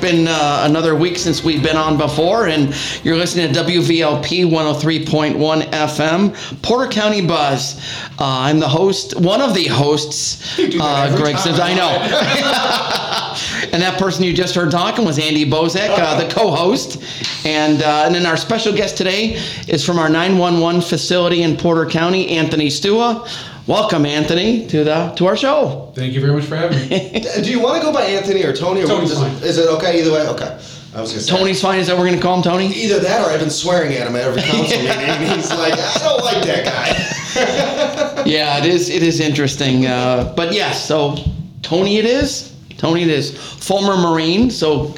been uh, another week since we've been on before, and you're listening to WVLP 103.1 FM, Porter County Buzz. Uh, I'm the host, one of the hosts, uh, Greg. Sims. I know. and that person you just heard talking was Andy Bozek, uh, the co-host, and uh, and then our special guest today is from our 911 facility in Porter County, Anthony Stua. Welcome, Anthony, to the to our show. Thank you very much for having me. Do you want to go by Anthony or Tony? Or Tony's fine. Is it okay either way? Okay. I was gonna say. Tony's fine. Is that what we're gonna call him, Tony? Either that or I've been swearing at him at every council meeting. And he's like, I don't like that guy. Yeah, it is. It is interesting. Uh, but yes, so Tony, it is. Tony, it is. Former Marine, so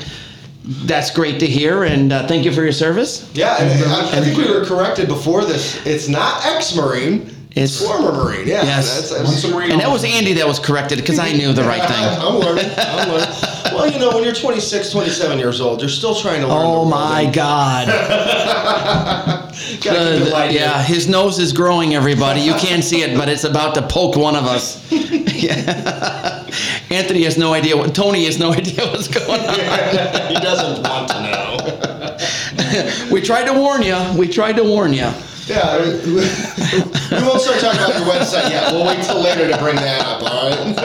that's great to hear. And uh, thank you for your service. Yeah, and I, I think we were corrected before this. It's not ex-Marine. It's- former Marine. Yeah. Yes. That's, that's, Marine, And that was Andy that was corrected because I knew the right thing. I'm learning. I'm learning. Well, you know, when you're 26, 27 years old, you're still trying to learn. Oh my God. Gotta keep it The- yeah, his nose is growing, everybody. You can't see it, but it's about to poke one of us. Yeah. Anthony has no idea what, Tony has no idea what's going on. he doesn't want to know. We tried to warn you. We tried to warn you. Yeah, we we won't start talking about your website yet. We'll wait till later to bring that up. All right.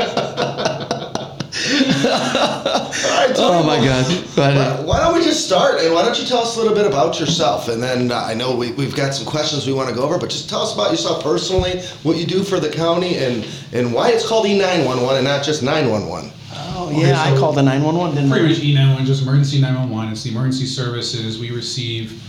all right. Oh my well, God. Why why don't we just start and why don't you tell us a little bit about yourself? And then uh, I know we, we've got some questions we want to go over, but just tell us about yourself personally, what you do for the county, and, and why it's called E911 and not just 911. Oh, yeah, I so- called the 911, didn't Pretty I? much E911, just emergency 911. It's the emergency services. We receive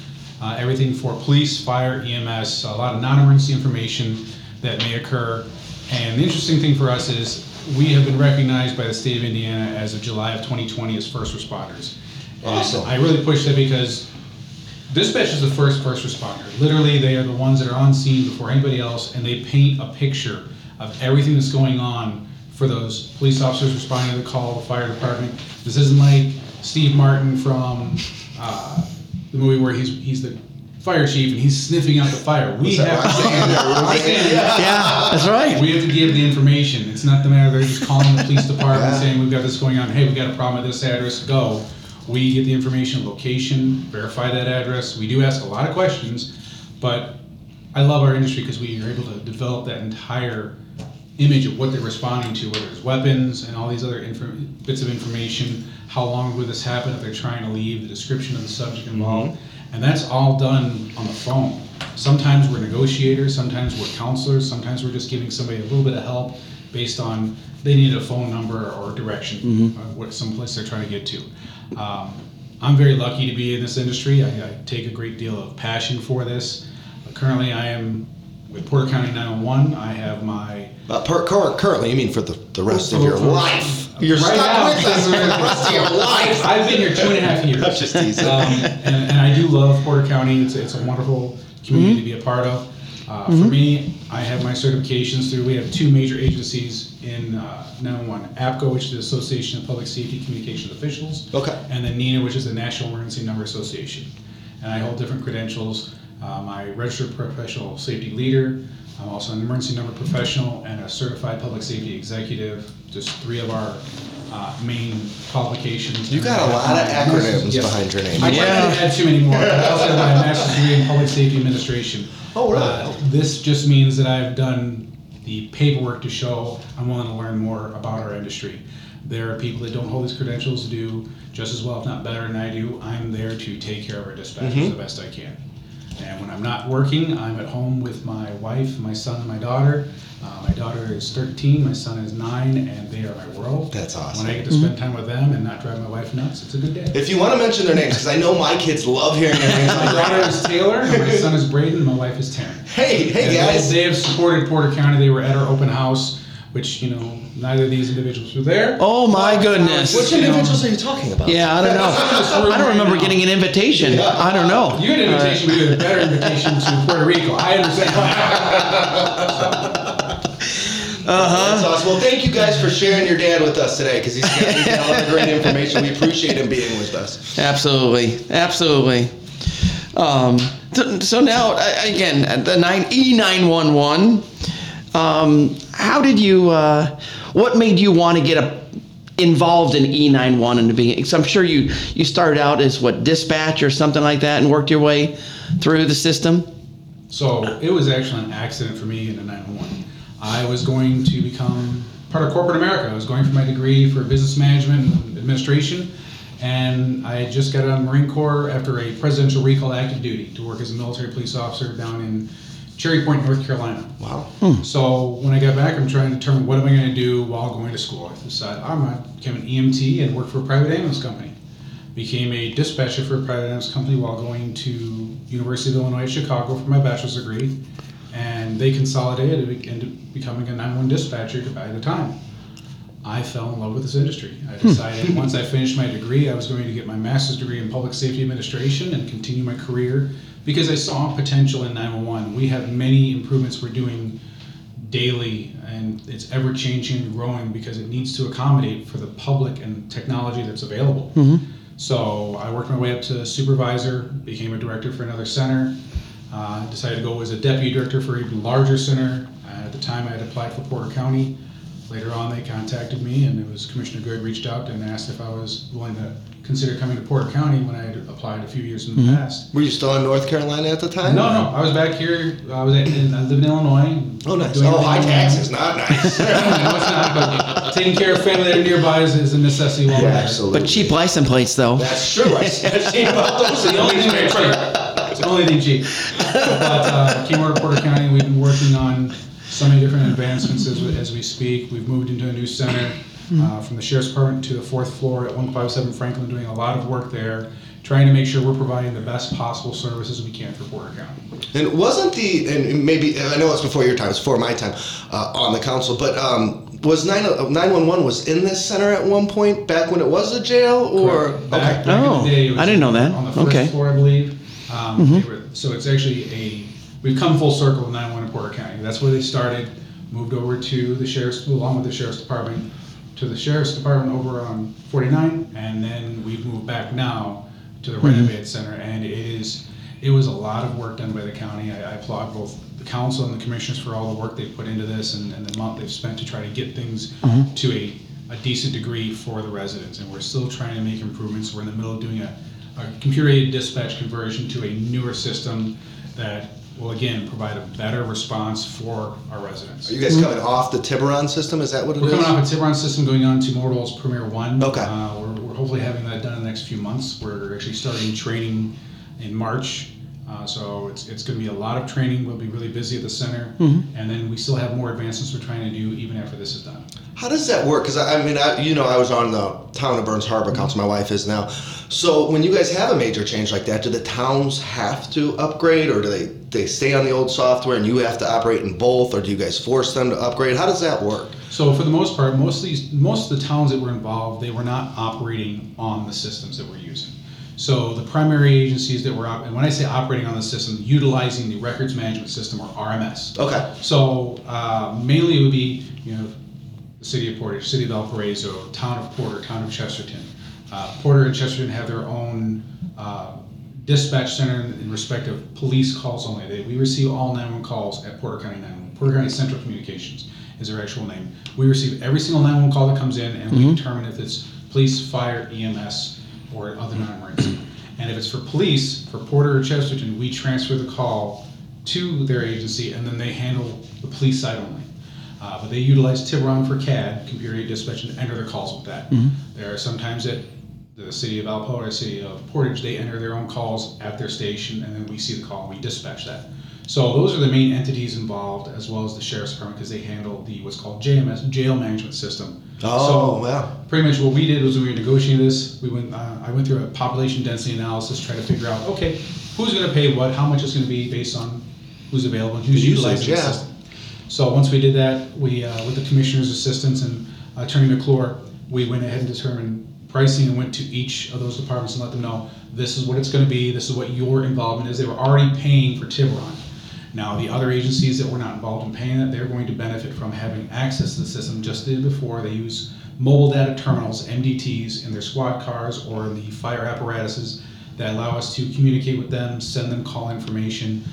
uh, everything for police, fire, EMS, a lot of non-emergency information that may occur. And the interesting thing for us is we have been recognized by the state of Indiana as of July of 2020 as first responders. And Awesome. I really push that because dispatch is the first first responder. Literally, they are the ones that are on scene before anybody else, and they paint a picture of everything that's going on for those police officers responding to the call, the fire department. This isn't like Steve Martin from uh, the movie where he's he's the fire chief and he's sniffing out the fire. We have or Roseanne? Roxanne, Yeah. Yeah, that's right. we have to give the information. It's not the matter they're just calling the police department Yeah. saying we've got this going on. Hey, we got a problem at this address. Go. We get the information, location, verify that address. We do ask a lot of questions, but I love our industry because we are able to develop that entire image of what they're responding to, whether it's weapons and all these other bits of information. How long would this happen if they're trying to leave? The description of the subject involved, and that's all done on the phone. Sometimes we're negotiators, sometimes we're counselors, sometimes we're just giving somebody a little bit of help based on they need a phone number or direction, uh, what someplace they're trying to get to. Um, I'm very lucky to be in this industry. I, I take a great deal of passion for this. currently, I am with Porter County 911. I have my Uh, per, cur- currently, you mean for the, the rest of your life? You're Right stuck now, with us for the rest of your life. I've been here two and a half years. I'm just teasing. Um, and, and I do love Porter County. It's, it's a wonderful community to be a part of. Uh, For me, I have my certifications through. We have two major agencies in uh, 911: APCO, which is the Association of Public Safety Communications Officials, Okay. and then NENA, which is the National Emergency Number Association. And I hold different credentials. Um, I'm a registered professional safety leader. I'm also an emergency number professional and a certified public safety executive. Just three of our uh, main qualifications. You got a lot of acronyms Yes. behind your name. I Yeah. to add too many more. I also have my master's degree in public safety administration. Oh, really? Uh, this just means that I've done the paperwork to show I'm willing to learn more about our industry. There are people that don't hold these credentials to do just as well, if not better than I do. I'm there to take care of our dispatchers Mm-hmm. the best I can. And when I'm not working, I'm at home with my wife, my son, and my daughter. Uh, my daughter is 13, my son is 9, and they are my world. That's awesome. When I get to spend time with them and not drive my wife nuts, it's a good day. If you want to mention their names, because I know my kids love hearing their names. My daughter is Taylor, and my son is Braden, and my wife is Taryn. hey, hey And they- guys. They have supported Porter County. They were at our open house, which, you know, neither of these individuals were there. Oh my goodness. Which individuals are you talking about? Yeah, I don't know. I don't remember getting an invitation. I don't know. You got an invitation, but you had a better invitation to Puerto Rico. I understand. Uh-huh. That's awesome. Well, thank you guys for sharing your dad with us today because he's got, he's got a lot of great information. We appreciate him being with us. Absolutely, absolutely. Um, so, so now, uh, again, the nine E nine one one. Um, how did you? Uh, what made you want to get a involved in E91 in the beginning? I'm sure you you started out as what dispatch or something like that, and worked your way through the system. So it was actually an accident for me in the 911. I was going to become part of corporate America. I was going for my degree for business management and administration, and I just got out of the Marine Corps after a presidential recall active duty to work as a military police officer down in Cherry Point, North Carolina. Wow. Hmm. So when I got back, I'm trying to determine what am I going to do while going to school. I decided I'm going to become an EMT and work for a private ambulance company. Became a dispatcher for a private ambulance company while going to University of Illinois at Chicago for my bachelor's degree, and they consolidated into becoming a 911 dispatcher by the time. I fell in love with this industry. I hmm. decided once I finished my degree, I was going to get my master's degree in public safety administration and continue my career because I saw potential in 911. We have many improvements we're doing daily, and it's ever changing and growing because it needs to accommodate for the public and technology that's available. So I worked my way up to supervisor, became a director for another center. Uh, decided to go as a deputy director for an even larger center. Uh, at the time, I had applied for Porter County. Later on, they contacted me, and it was Commissioner Good reached out and asked if I was willing to consider coming to Porter County when I had applied a few years in the past. Were you still in North Carolina at the time? No, no, I was back here. I was at, in, I live in Illinois. Oh, nice. doing Oh, high everything- taxes, not nice. no, it's not. But taking care of family that are nearby is, is a necessity while we're there. Absolutely. But cheap license plates, though. That's true. I've seen about those. It's the only thing that's cheap. It's the only thing cheap. But uh, came over to Porter County. We've been working on so many different advancements as we, as we speak. We've moved into a new center uh, from the sheriff's department to the fourth floor at 157 Franklin, doing a lot of work there, trying to make sure we're providing the best possible services we can for Porter County. And wasn't the and maybe I know it's before your time, it's before my time uh, on the council, but um, was 9 911 was in this center at one point back when it was a jail or Back, okay. back in Oh, the day, it was I didn't know that. On the first Okay. floor, I believe. Um, they were, so it's actually a we've come full circle with 911 in Porter County. That's where they started. Moved over to the sheriff's, along with the sheriff's department, to the sheriff's department over on 49, and then we've moved back now to the renovated mm-hmm. center. And it is it was a lot of work done by the county. I, I applaud both the council and the commissioners for all the work they've put into this and, and the amount they've spent to try to get things mm-hmm. to a, a decent degree for the residents. And we're still trying to make improvements. We're in the middle of doing a, a computer-aided dispatch conversion to a newer system that will again provide a better response for our residents. Are you guys coming off the Tiburon system? Is that what it We're is? coming off a Tiburon system going on to Motorola's Premier One. Okay. Uh, we're, we're hopefully having that done in the next few months. We're actually starting training in March. Uh, so it's, it's going to be a lot of training. We'll be really busy at the center. And then we still have more advancements we're trying to do even after this is done. How does that work? Because I, I mean, I, you know, I was on the town of Burns Harbor Council. My wife is now. So when you guys have a major change like that, do the towns have to upgrade, or do they they stay on the old software and you have to operate in both, or do you guys force them to upgrade? How does that work? So for the most part, most of these, most of the towns that were involved, they were not operating on the systems that we're using. So the primary agencies that were, op- and when I say operating on the system, utilizing the records management system or RMS. Okay. So uh, mainly it would be, you know, city of Portage, city of Valparaiso, town of Porter, town of Chesterton. Uh, Porter and Chesterton have their own uh, dispatch center in, in respect of police calls only. They, we receive all 911 calls at Porter County 911. Porter County Central Communications is their actual name. We receive every single 911 call that comes in, and we determine if it's police, fire, EMS, or other non-emergency. And if it's for police, for Porter or Chesterton, we transfer the call to their agency, and then they handle the police side only. Uh, but they utilize Tiburon for CAD, computer aided dispatch, and enter their calls with that. There are sometimes at the city of Valpo or the city of Portage, they enter their own calls at their station, and then we see the call and we dispatch that. So those are the main entities involved, as well as the sheriff's department, because they handle the what's called JMS, jail management system. Oh, So, wow. pretty much what we did was we were negotiating this. We went, uh, I went through a population density analysis, trying to figure out, okay, who's going to pay what, how much it's going to be based on who's available, and who's usage, utilizing the yeah. system. So once we did that, we, uh, with the commissioner's assistance and Attorney McClure, we went ahead and determined pricing and went to each of those departments and let them know, this is what it's gonna be, this is what your involvement is. They were already paying for Tiburon. Now, the other agencies that were not involved in paying that, they're going to benefit from having access to the system, just did before. They use mobile data terminals, MDTs, in their squad cars or in the fire apparatuses that allow us to communicate with them, send them call information.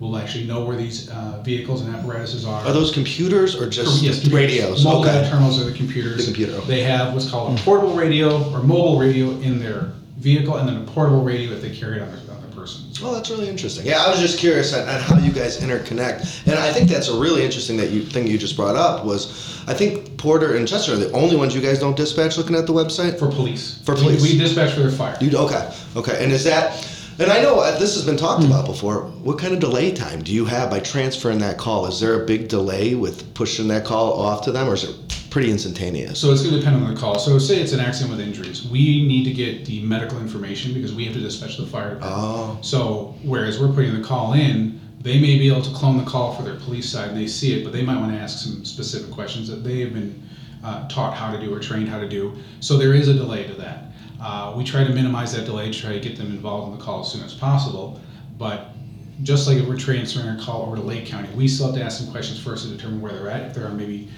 Will actually know where these uh, vehicles and apparatuses are. Are those computers or just Yes, radios? Mobile okay. terminals are the computers. The computer. They have what's called a portable radio or mobile radio in their vehicle, and then a portable radio if they carry it on their, on their person. Oh, that's really interesting. Yeah, I was just curious on, on how you guys interconnect, and I think that's a really interesting that you thing you just brought up was, I think Porter and Chester are the only ones you guys don't dispatch. Looking at the website. For police. For We- police. We dispatch for their fire. You okay? Okay, and is that? And I know uh, this has been talked about before. What kind of delay time do you have by transferring that call? Is there a big delay with pushing that call off to them, or is it pretty instantaneous? So it's going to depend on the call. So say it's an accident with injuries. We need to get the medical information because we have to dispatch the fire department. Oh, So whereas we're putting the call in, they may be able to clone the call for their police side and they see it, but they might want to ask some specific questions that they have been uh, taught how to do or trained how to do. So there is a delay to that. Uh, we try to minimize that delay, try to get them involved in the call as soon as possible. But just like if we're transferring a call over to Lake County, we still have to ask some questions first to determine where they're at. If they're on maybe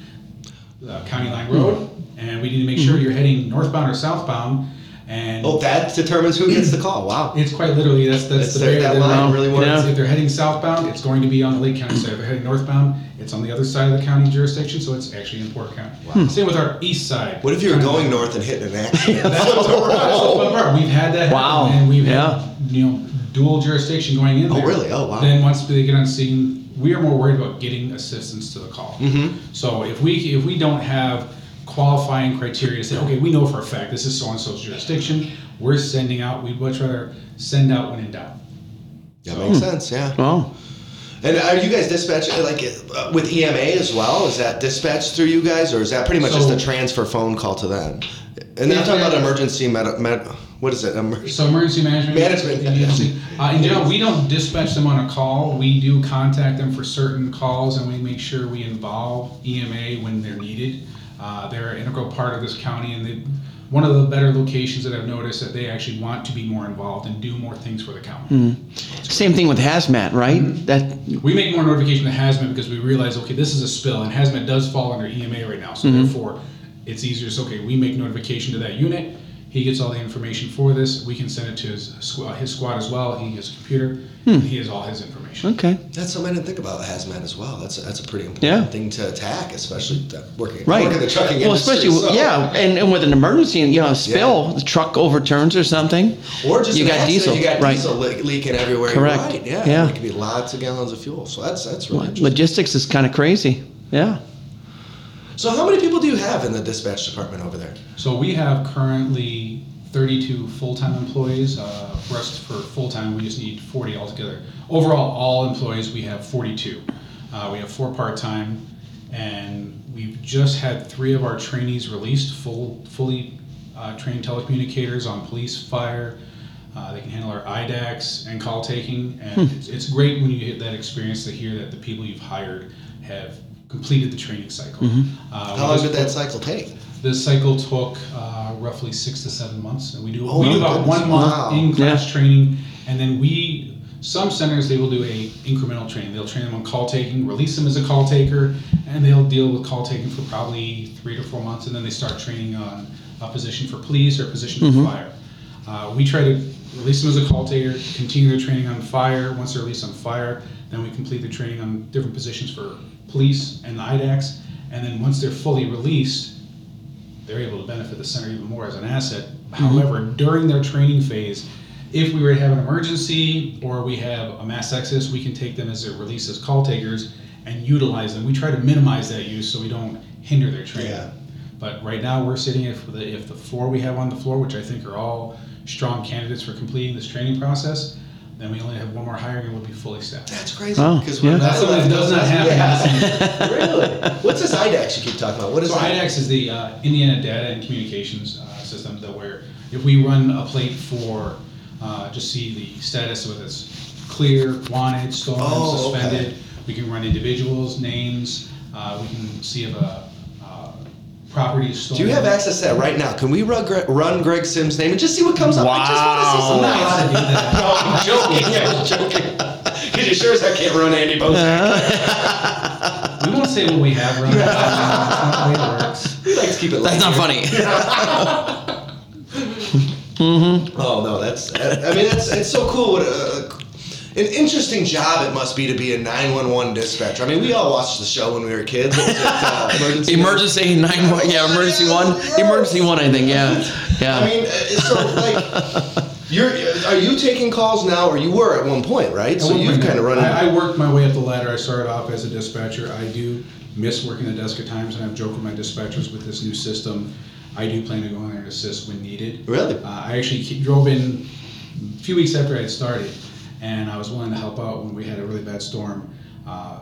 uh, County Line Road, and we need to make sure you're heading northbound or southbound. And oh, that determines who gets the call. Wow. it's quite literally that's that's It's the there- barrier that line really if works. it's- If they're heading southbound, it's going to be on the Lake County side. If they're heading northbound, it's on the other side of the county jurisdiction, so it's actually in Porter County. Same with our east side. What if you're County going line. north and hitting an accident? That's the fun part. We've had that Wow. happen, and we've Yeah. had you know dual jurisdiction going in Oh, really? Oh, wow. Then once they get on scene, we are more worried about getting assistance to the call. Mm-hmm. So if we if we don't have qualifying criteria to say, okay, we know for a fact this is so and so's jurisdiction, we're sending out. We'd much rather send out when in doubt. That makes sense. Yeah. Well, And are you guys dispatching like uh, with EMA as well? Is that dispatched through you guys, or is that pretty much just a transfer phone call to them? And then I'm talking about emergency med. med what is it? Emer- So emergency management. Management. agency, Uh, in general, we don't dispatch them on a call. We do contact them for certain calls, and we make sure we involve EMA when they're needed. Uh, they're an integral part of this county, and they, one of the better locations that I've noticed that they actually want to be more involved and do more things for the county. Hmm. same thing with hazmat, right? Hmm. That We make more notification to hazmat because we realize, okay, this is a spill, and hazmat does fall under EMA right now. So mm-hmm. therefore, it's easier. So okay, we make notification to that unit. He gets all the information for this. We can send it to his uh, squad, uh, his squad as well. He has a computer. And he has all his information. okay, That's something I didn't think about hazmat as well. That's a, that's a pretty important Yeah. thing to attack, especially that working right? working the trucking well, industry. especially so- yeah, and, and with an emergency, you know, a spill, the truck overturns or something. Or just you got accident, diesel, You got right? diesel le- leaking everywhere. Correct. Right. Yeah. Yeah. It could be lots of gallons of fuel. So that's that's really Well, interesting. Logistics is kind of crazy. Yeah. So how many people do you have in the dispatch department over there? So we have currently 32 full-time employees. Uh, for us, for full-time, we just need 40 altogether. Overall, all employees, we have 42. Uh, we have four part-time, and we've just had three of our trainees released, full, fully uh, trained telecommunicators on police, fire. Uh, they can handle our IDACS and call taking, and it's, it's great when you get that experience to hear that the people you've hired have completed the training cycle. Uh, How long did that cycle take? this cycle took uh, roughly six to seven months, and we do Oh, we do about one month Wow. in class training, and then we some centers they will do a incremental training. They'll train them on call taking, release them as a call taker, and they'll deal with call taking for probably three to four months, and then they start training on a position for police or a position for fire. Uh, we try to release them as a call taker, continue their training on fire. Once they're released on fire, then we complete the training on different positions for police and the IDACS, and then once they're fully released they're able to benefit the center even more as an asset. Mm-hmm. However, during their training phase, if we were to have an emergency or we have a mass exodus, we can take them as they're released as call takers and utilize them. We try to minimize that use so we don't hinder their training. Yeah. But right now, we're sitting if the if the four we have on the floor, which I think are all strong candidates for completing this training process, then we only have one more hiring and we'll be fully staffed. That's crazy. Oh, Because yeah. That's something that does not happen. really? What's this IDACS you keep talking about? What is So that? IDACS is the uh, Indiana Data and Communications uh, System that where if we run a plate for, uh, just see the status whether it's clear, wanted, stolen, Oh, okay. suspended. We can run individuals, names. Uh, we can see if a property is Do you have access to that right now? Can we run, Gre- run Greg Sims' name and just see what comes up? I just want to see some Wow. I'm to do that. No, I'm joking. Yeah, I'm joking. Because you sure as heck can't run Andy Bozek. We won't say what we have run. That's not the way it works. we like to keep it That's not light here. funny. Oh no, that's. I mean, it's it's so cool. What, uh, an interesting job it must be to be a 911 dispatcher. I mean, we all watched the show when we were kids. It, uh, emergency. Emergency nine one, yeah, emergency one, emergency one. I think, yeah, yeah. I mean, uh, so like, you're are you taking calls now, or you were at one point, right? So At one you've kind of run. I, I worked my way up the ladder. I started off as a dispatcher. I do miss working the desk at times, and I've joked with my dispatchers with this new system. I do plan to go in there and assist when needed. Really? Uh, I actually drove in a few weeks after I had started, and I was willing to help out when we had a really bad storm. Uh,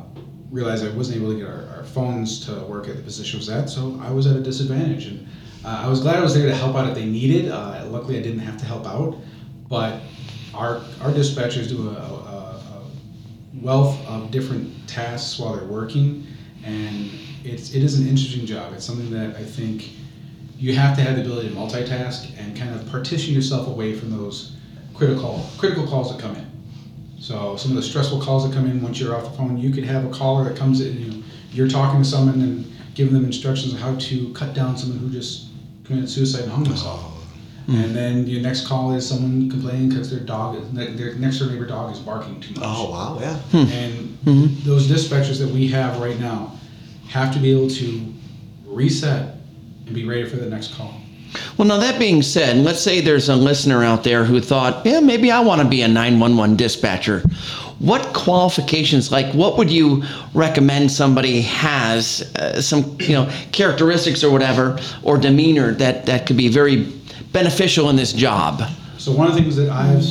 realized I wasn't able to get our, our phones to work at the position I was at, so I was at a disadvantage. And uh, I was glad I was there to help out if they needed. Uh, luckily, I didn't have to help out, but our our dispatchers do a, a, a wealth of different tasks while they're working, and it's it is an interesting job. It's something that I think you have to have the ability to multitask and kind of partition yourself away from those critical critical calls that come in. So some of the stressful calls that come in once you're off the phone, you could have a caller that comes in, you know, you're talking to someone and giving them instructions on how to cut down someone who just committed suicide and hung themselves. Oh. And then your next call is someone complaining because their dog, is, their next door neighbor dog is barking too much. oh wow, yeah. Hmm. And mm-hmm. those dispatchers that we have right now have to be able to reset and be ready for the next call. Well, now that being said, let's say there's a listener out there who thought, yeah, maybe I want to be a 911 dispatcher. What qualifications, like what would you recommend somebody has, uh, some, you know, characteristics or whatever, or demeanor that, that could be very beneficial in this job? So one of the things that I've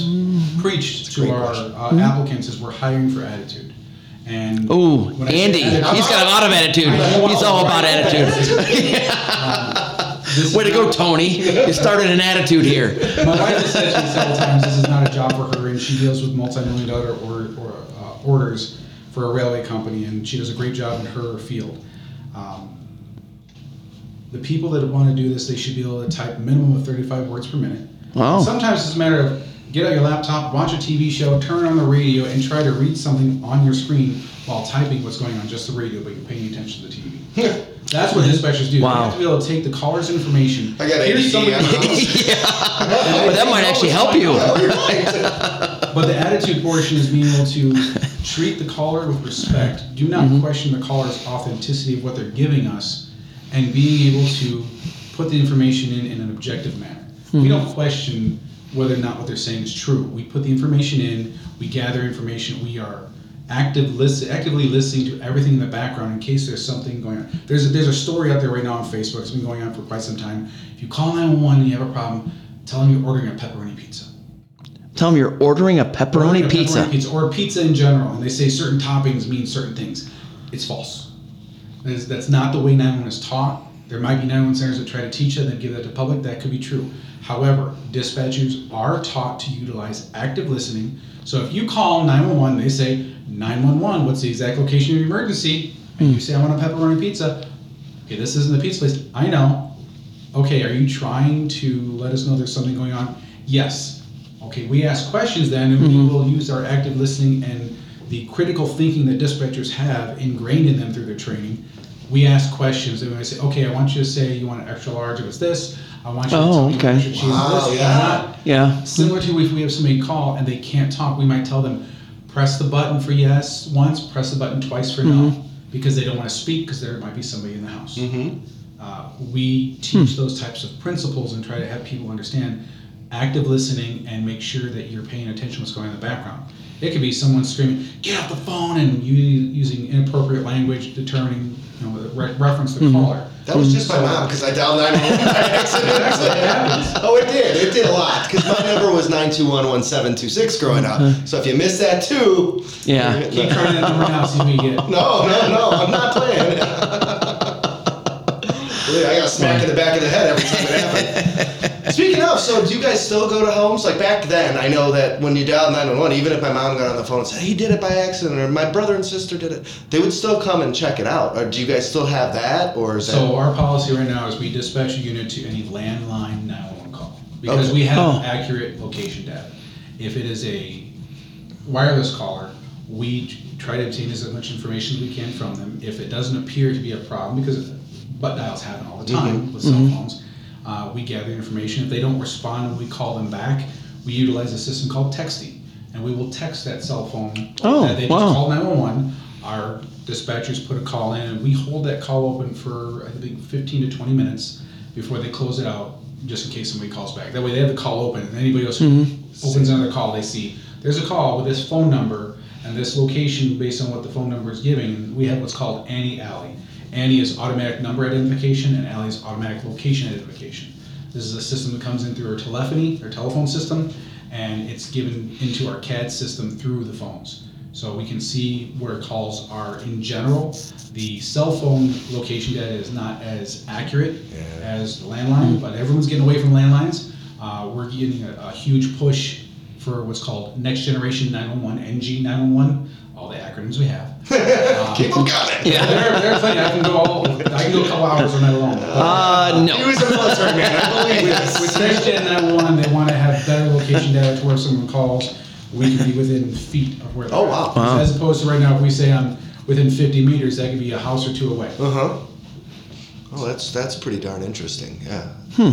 preached to great our question. uh, applicants is we're hiring for attitude. And Ooh, when I say Andy, attitude- he's got a lot of attitude. He's all about attitude. Um, this Way to is go, Tony. You started an attitude here. My wife has said to me several times this is not a job for her, and she deals with multi-million dollar or, or uh, orders for a railway company, and she does a great job in her field. Um, the people that want to do this, they should be able to type minimum of 35 words per minute. Wow. Sometimes it's a matter of get out your laptop, watch a TV show, turn on the radio, and try to read something on your screen while typing what's going on just the radio, but you're paying attention to the TV. That's what dispatchers do. You Wow. have to be able to take the caller's information. I got here's ADD somebody- on my yeah. But that might actually help you. You're right. But the attitude portion is being able to treat the caller with respect. Do not Mm-hmm. question the caller's authenticity of what they're giving us, and being able to put the information in in an objective manner. We Mm-hmm. don't question whether or not what they're saying is true. We put the information in, we gather information, we are active listen, actively listening to everything in the background in case there's something going on. There's a, there's a story out there right now on Facebook. It's been going on for quite some time. If you call 911 and you have a problem, tell them you're ordering a pepperoni pizza. Tell them you're ordering a pepperoni Ordering a pizza. pizza or pizza in general, and they say certain toppings mean certain things. It's false. That's, that's not the way 911 is taught. There might be 911 centers that try to teach that and give that to public. That could be true. However, dispatchers are taught to utilize active listening. So if you call 911, they say 911. What's the exact location of your emergency? And you say I want a pepperoni pizza. Okay, this isn't the pizza place. I know. Okay, are you trying to let us know there's something going on? Yes. Okay, we ask questions then, and we mm-hmm. will use our active listening and the critical thinking that dispatchers have ingrained in them through their training. We ask questions, and we say, okay, I want you to say you want an extra large if it's this. I want you to Oh, tell me extra cheese Wow, this. yeah. Not Yeah. Similar to if we have somebody call and they can't talk, we might tell them, press the button for yes once, press the button twice for no, because they don't want to speak because there might be somebody in the house. Mhm. Uh, we teach those types of principles and try to have people understand active listening and make sure that you're paying attention to what's going on in the background. It could be someone screaming, "Get off the phone!" and you using inappropriate language, determining, you know, re- reference the hmm. caller. That was just my mom because I dialed 911 by accident. oh, it did. It did a lot because my number was 9211726 growing up. Uh-huh. So if you missed that too, Yeah. you're Keep the- trying that number now, see what you get. No, no, no, I'm not playing. Really, I got smacked in the back of the head every time it happened. Speaking of, so do you guys still go to homes? Like back then, I know that when you dialed 911, even if my mom got on the phone and said, he did it by accident, or my brother and sister did it, they would still come and check it out. Or do you guys still have that? Or is that. So our policy right now is we dispatch a unit to any landline 911 call because Okay. we have Oh. accurate location data. If it is a wireless caller, we try to obtain as much information as we can from them. If it doesn't appear to be a problem, because butt dials happen all the mm-hmm. time with cell mm-hmm. phones, uh, we gather information. If they don't respond when we call them back, we utilize a system called texting. and we will text that cell phone. Oh, that they just wow. call 911. Our dispatchers put a call in, and we hold that call open for I think 15 to 20 minutes before they close it out, just in case somebody calls back. That way, they have the call open, and anybody else who Mm-hmm. opens another call, they see there's a call with this phone number and this location based on what the phone number is giving. We have what's called ANI ALI. ANI is automatic number identification, and ALI is automatic location identification. This is a system that comes in through our telephony, our telephone system, and it's given into our CAD system through the phones. So we can see where calls are in general. The cell phone location data is not as accurate as the landline, but everyone's getting away from landlines. Uh, we're getting a, a huge push for what's called Next Generation 911, NG 911, all the acronyms we have. Uh, Keep them coming. Yeah. There, there are plenty. I can go all, I can go a couple hours on that alone. Uh, no. He no. was a military man. I believe With, this. with Next Gen 911, they want to have better location data to where someone calls. We can be within feet of where they're Oh, at. wow. Wow. As opposed to right now, if we say I'm within 50 meters, that could be a house or two away. Uh huh. Oh, that's that's pretty darn interesting. Yeah. Hmm.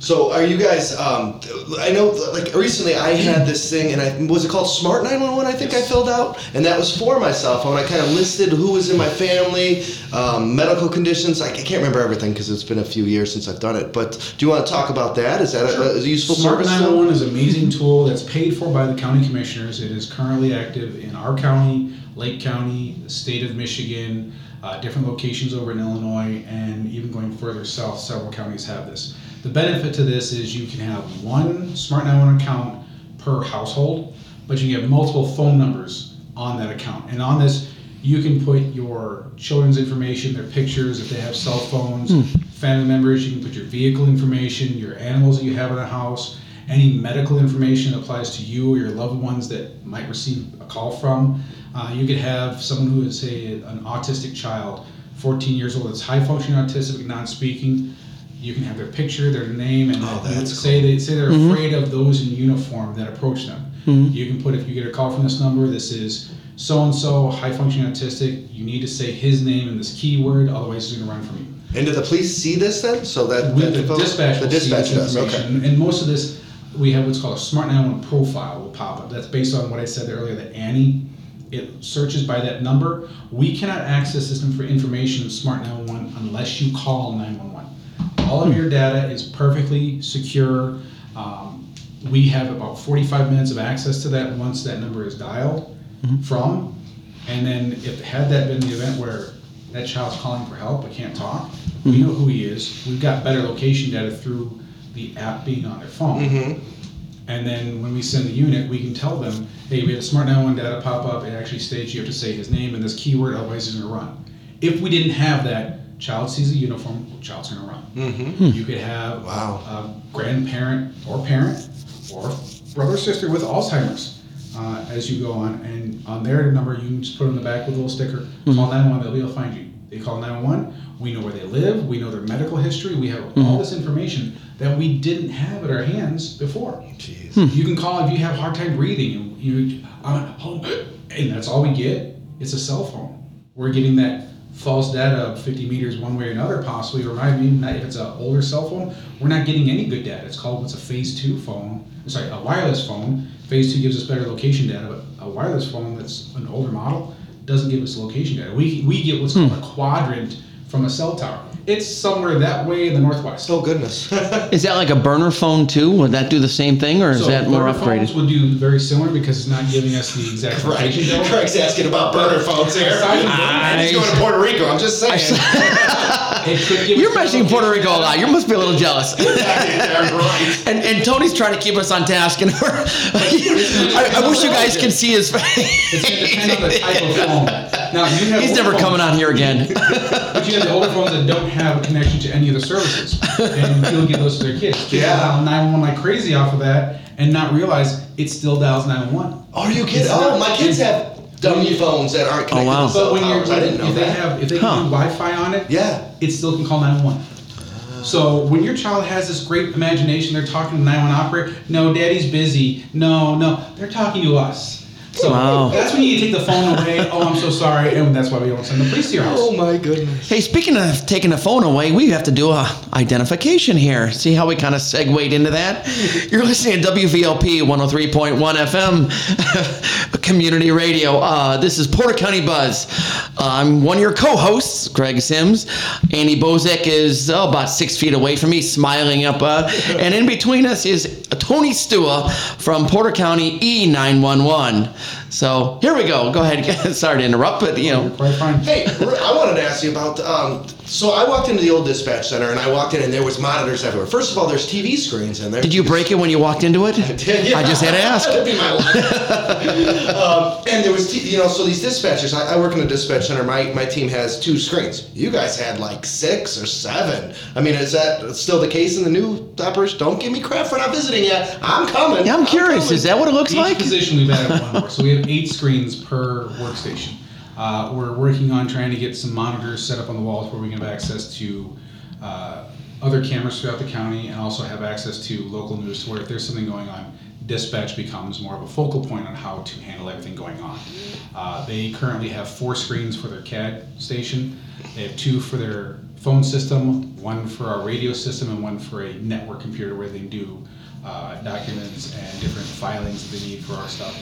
So, are you guys? Um, I know, like recently, I had this thing, and I was it called Smart Nine One One. I think I filled out, and that was for my cell phone. I kind of listed who was in my family, um, medical conditions. I, I can't remember everything because it's been a few years since I've done it. But do you want to talk about that? Is that a, a useful Smart service? 911 is an amazing tool that's paid for by the county commissioners. It is currently active in our county, Lake County, the state of Michigan, uh, different locations over in Illinois, and even going further south, several counties have this. The benefit to this is you can have one Smart 911 account per household, but you can have multiple phone numbers on that account. And on this, you can put your children's information, their pictures, if they have cell phones, family members, you can put your vehicle information, your animals that you have in the house, any medical information that applies to you or your loved ones that might receive a call from. Uh, you could have someone who is, say, an autistic child, 14 years old, that's high functioning autistic, non speaking. You can have their picture, their name, and Oh, you that's say they say they're mm-hmm. afraid of those in uniform that approach them. Mm-hmm. You can put if you get a call from this number, this is so and so, high functioning autistic. You need to say his name and this keyword, otherwise he's going to run from you. And do the police see this then? So that, We, that the info- dispatch the dispatch does. Okay. and most of this we have what's called a Smart 911 profile will pop up. That's based on what I said earlier. That ANI, it searches by that number. We cannot access system for information in Smart 911 unless you call 911. All of your data is perfectly secure. Um, we have about 45 minutes of access to that once that number is dialed from. And then if had that been the event where that child's calling for help but can't talk, we know who he is. We've got better location data through the app being on their phone. Mm-hmm. And then when we send the unit, we can tell them, hey, we had a smart 911 data pop up. It actually states you have to say his name and this keyword, otherwise he's gonna run. If we didn't have that, child sees a uniform, child's gonna run. Mm-hmm. You could have Wow. a grandparent or parent or brother or sister with Alzheimer's uh, as you go on, and on their number you can just put on the back with a little sticker. Call 911, they'll be able to find you. They call 911. We know where they live. We know their medical history. We have all this information that we didn't have at our hands before. Jeez. You can call if you have a hard time breathing, and you, uh, and that's all we get. It's a cell phone. We're getting that false data of 50 meters one way or another, possibly. Or I mean, if it's an older cell phone, we're not getting any good data. It's called what's a phase two phone. Sorry, a wireless phone. Phase two gives us better location data, but a wireless phone that's an older model doesn't give us location data. We we get what's called hmm. a quadrant from a cell tower. It's somewhere that way in the northwest. Oh goodness. Is that like a burner phone too? Would that do the same thing, or is So that more burner phones upgraded? would do very similar because it's not giving us the exact right. location data. Greg's asking about burner phones here. Aside from And he's going to Puerto Rico. I'm just saying. It could give You're us mentioning location Puerto Rico a lot. You must be a little jealous. Damn right. And, and Tony's trying to keep us on task, and I, I wish you guys could see his It's going to depend on the face. type of phone. Now you have He's older never phones, coming on here again. But you have the older phones that don't have a connection to any of the services, and people give those to their kids. Kids Yeah. dial 911 like crazy off of that, and not realize it still dials 911. Are you kidding? It's Oh, not- my kids have dummy phones that aren't connected Oh wow. to cell But when you're. I didn't know if they have, if they Huh. can do Wi-Fi on it, yeah. it still can call 911. So when your child has this great imagination, they're talking to 911 operator. No, daddy's busy. No, no, they're talking to us. So Wow. that's when you take the phone away. Oh, I'm so sorry, and that's why we don't send the police to your house. Oh my goodness. Hey, speaking of taking the phone away, we have to do a identification here. See how we kind of segued into that? You're listening to WVLP 103.1 FM Community Radio. Uh, this is Porter County Buzz. Uh, I'm one of your co-hosts, Greg Sims. Andy Bozek is oh, about six feet away from me, smiling up. Uh, and in between us is Tony Stua from Porter County E911. So here we go. Go ahead. Sorry to interrupt, but you know. Quite fine. Hey, I wanted to ask you about. Um, so I walked into the old dispatch center and I walked in and there was monitors everywhere. First of all, there's TV screens in there. Did you break it when you walked into it? I did, Yeah. I just had to ask. That'd be my life. um, and there was, t- you know, so these dispatchers. I, I work in a dispatch center. My my team has two screens. You guys had like six or seven. I mean, is that still the case in the new operation? Don't give me crap for not visiting yet. I'm coming. Yeah, I'm curious. coming. Is that what it looks Each like? position we've added one more, so we have eight screens per workstation. Uh, we're working on trying to get some monitors set up on the walls where we can have access to uh, other cameras throughout the county and also have access to local news to where if there's something going on, dispatch becomes more of a focal point on how to handle everything going on. Uh, they currently have four screens for their CAD station. They have two for their phone system, one for our radio system, and one for a network computer where they do uh, documents and different filings that they need for our stuff.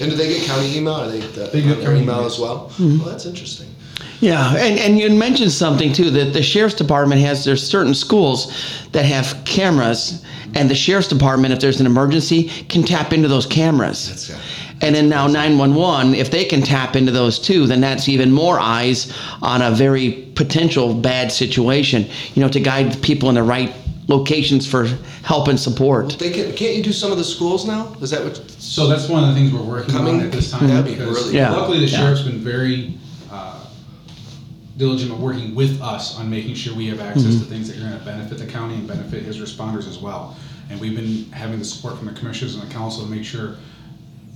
And do they get county email? Are they, the, They get county email email. as well? Mm-hmm. Well, that's interesting. Yeah, and, and you mentioned something too that the sheriff's department has there's certain schools that have cameras, and the sheriff's department, if there's an emergency, can tap into those cameras. That's good. And then now 911, if they can tap into those too, then that's even more eyes on a very potential bad situation. You know, to guide people in the right locations for help and support. They can, can't you do some of the schools now? Is that what? So that's one of the things we're working Coming- on at this time. That'd be because really Yeah. Luckily, the Yeah. sheriff's been very diligent at working with us on making sure we have access Mm-hmm. to things that are going to benefit the county and benefit his responders as well. And we've been having the support from the commissioners and the council to make sure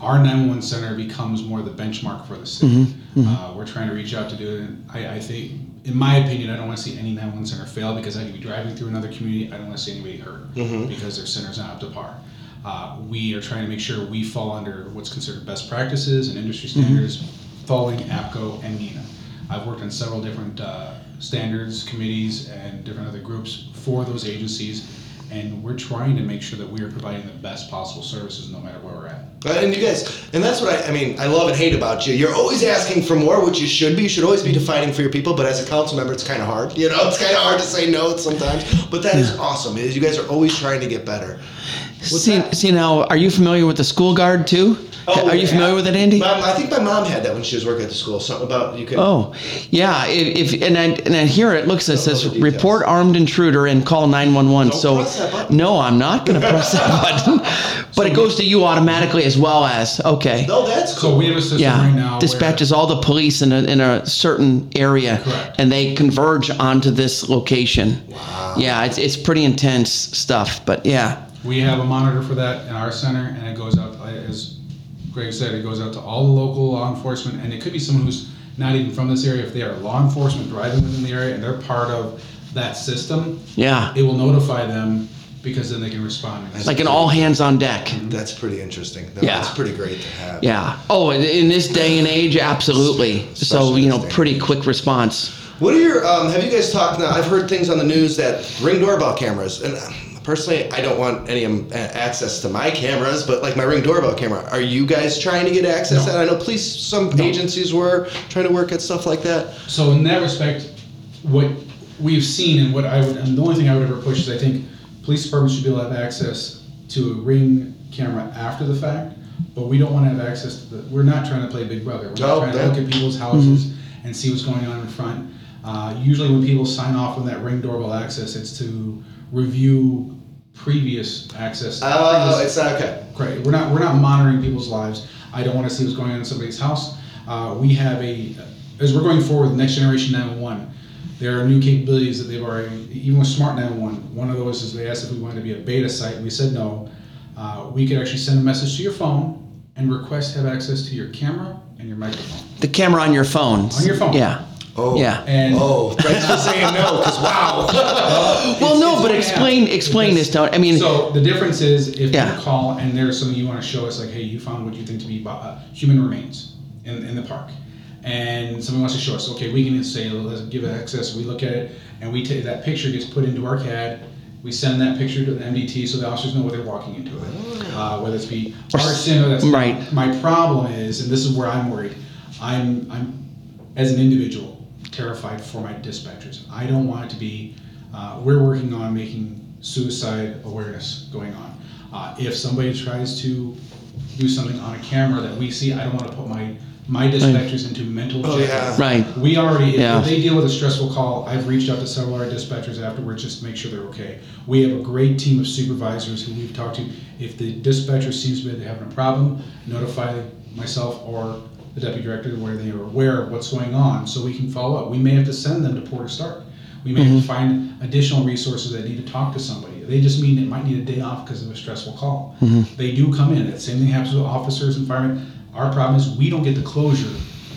our 911 center becomes more the benchmark for the city. Mm-hmm. Uh, we're trying to reach out to do it. And I, I think, in my opinion, I don't want to see any 911 center fail because I could be driving through another community. I don't want to see anybody hurt because their center's not up to par. Uh, we are trying to make sure we fall under what's considered best practices and industry standards, following APCO and NENA. I've worked on several different uh, standards committees and different other groups for those agencies, and we're trying to make sure that we are providing the best possible services no matter where we're at. And you guys, and that's what I, I mean, I love and hate about you. You're always asking for more, which you should be. You should always be defining for your people. But as a council member, it's kind of hard. You know, it's kind of hard to say no sometimes. But that is awesome. Is you guys are always trying to get better. What's See, that? see now, are you familiar with the school guard too? Oh, are you familiar with it, Andy? Mom, I think my mom had that when she was working at the school. Something about you can. Oh, yeah. If, if and I and I hear it looks it says report armed intruder and call nine one one. Don't So press that button. no, I'm not going to press that button. But it goes to you automatically as well as okay. No, that's cool. So we have a system Yeah, right now. where- dispatches all the police in a, in a certain area, Correct. and they converge onto this location. Wow. Yeah, it's, it's pretty intense stuff, but yeah, We have a monitor for that in our center, and it goes out, as uh, Greg said, it goes out to all the local law enforcement, and it could be someone who's not even from this area. If they are law enforcement driving within the area and they're part of that system, yeah, it will notify them because then they can respond. like an all hands on deck. That's pretty interesting. No, Yeah. That's pretty great to have. Yeah. Oh, in- in this day and age, absolutely. So you know, pretty quick response. What are your? Um, have you guys talked now? I've heard things on the news that ring doorbell cameras, and uh, personally, I don't want any um, access to my cameras, but like my ring doorbell camera. Are you guys trying to get access? No. to that? I know police, some agencies were trying to work at stuff like that. So in that respect, what we've seen and what I would, and the only thing I would ever push is I think police departments should be able to have access to a ring camera after the fact, but we don't want to have access to the, we're not trying to play Big Brother. We're No, not trying to look at people's houses and see what's going on in front. Uh, usually when people sign off on that ring doorbell access, it's to review previous access. Oh, previous- it's not okay. Great. We're not, we're not monitoring people's lives. I don't want to see what's going on in somebody's house. Uh, we have a, as we're going forward with next generation 911, there are new capabilities that they've already, even with Smart 911, one of those is they asked if we wanted to be a beta site. We said no. Uh, we could actually send a message to your phone and request to have access to your camera and your microphone. The camera on your phone. On your phone. Yeah. Oh. Yeah. And- oh, thanks for saying no, because wow. Well, no, it's but explain happened. explain this. Because- To, I mean, so the difference is if Yeah. you call and there's something you want to show us, like, hey, you found what you think to be uh, human remains in, in the park, and someone wants to show us, okay, we can say, let's give it access. We look at it, and we take that picture gets put into our CAD. We send that picture to the MDT so the officers know what they're walking into it, uh, whether it's be arson or that's Right. My problem is, and this is where I'm worried. I'm I'm as an individual terrified for my dispatchers. I don't want it to be. Uh, we're working on making suicide awareness going on. Uh, if somebody tries to do something on a camera that we see, I don't want to put my my dispatchers into mental Oh, yeah. right. We already, if- Yeah. if they deal with a stressful call, I've reached out to several of our dispatchers afterwards just to make sure they're okay. We have a great team of supervisors who we've talked to. If the dispatcher seems to be having a problem, notify myself or the deputy director where they are aware of what's going on so we can follow up. We may have to send them to Port Porter-Starke. We may have to mm-hmm. find additional resources that need to talk to somebody. They just mean it might need a day off because of a stressful call. Mm-hmm. They do come in. The same thing happens with officers and firemen. Our problem is we don't get the closure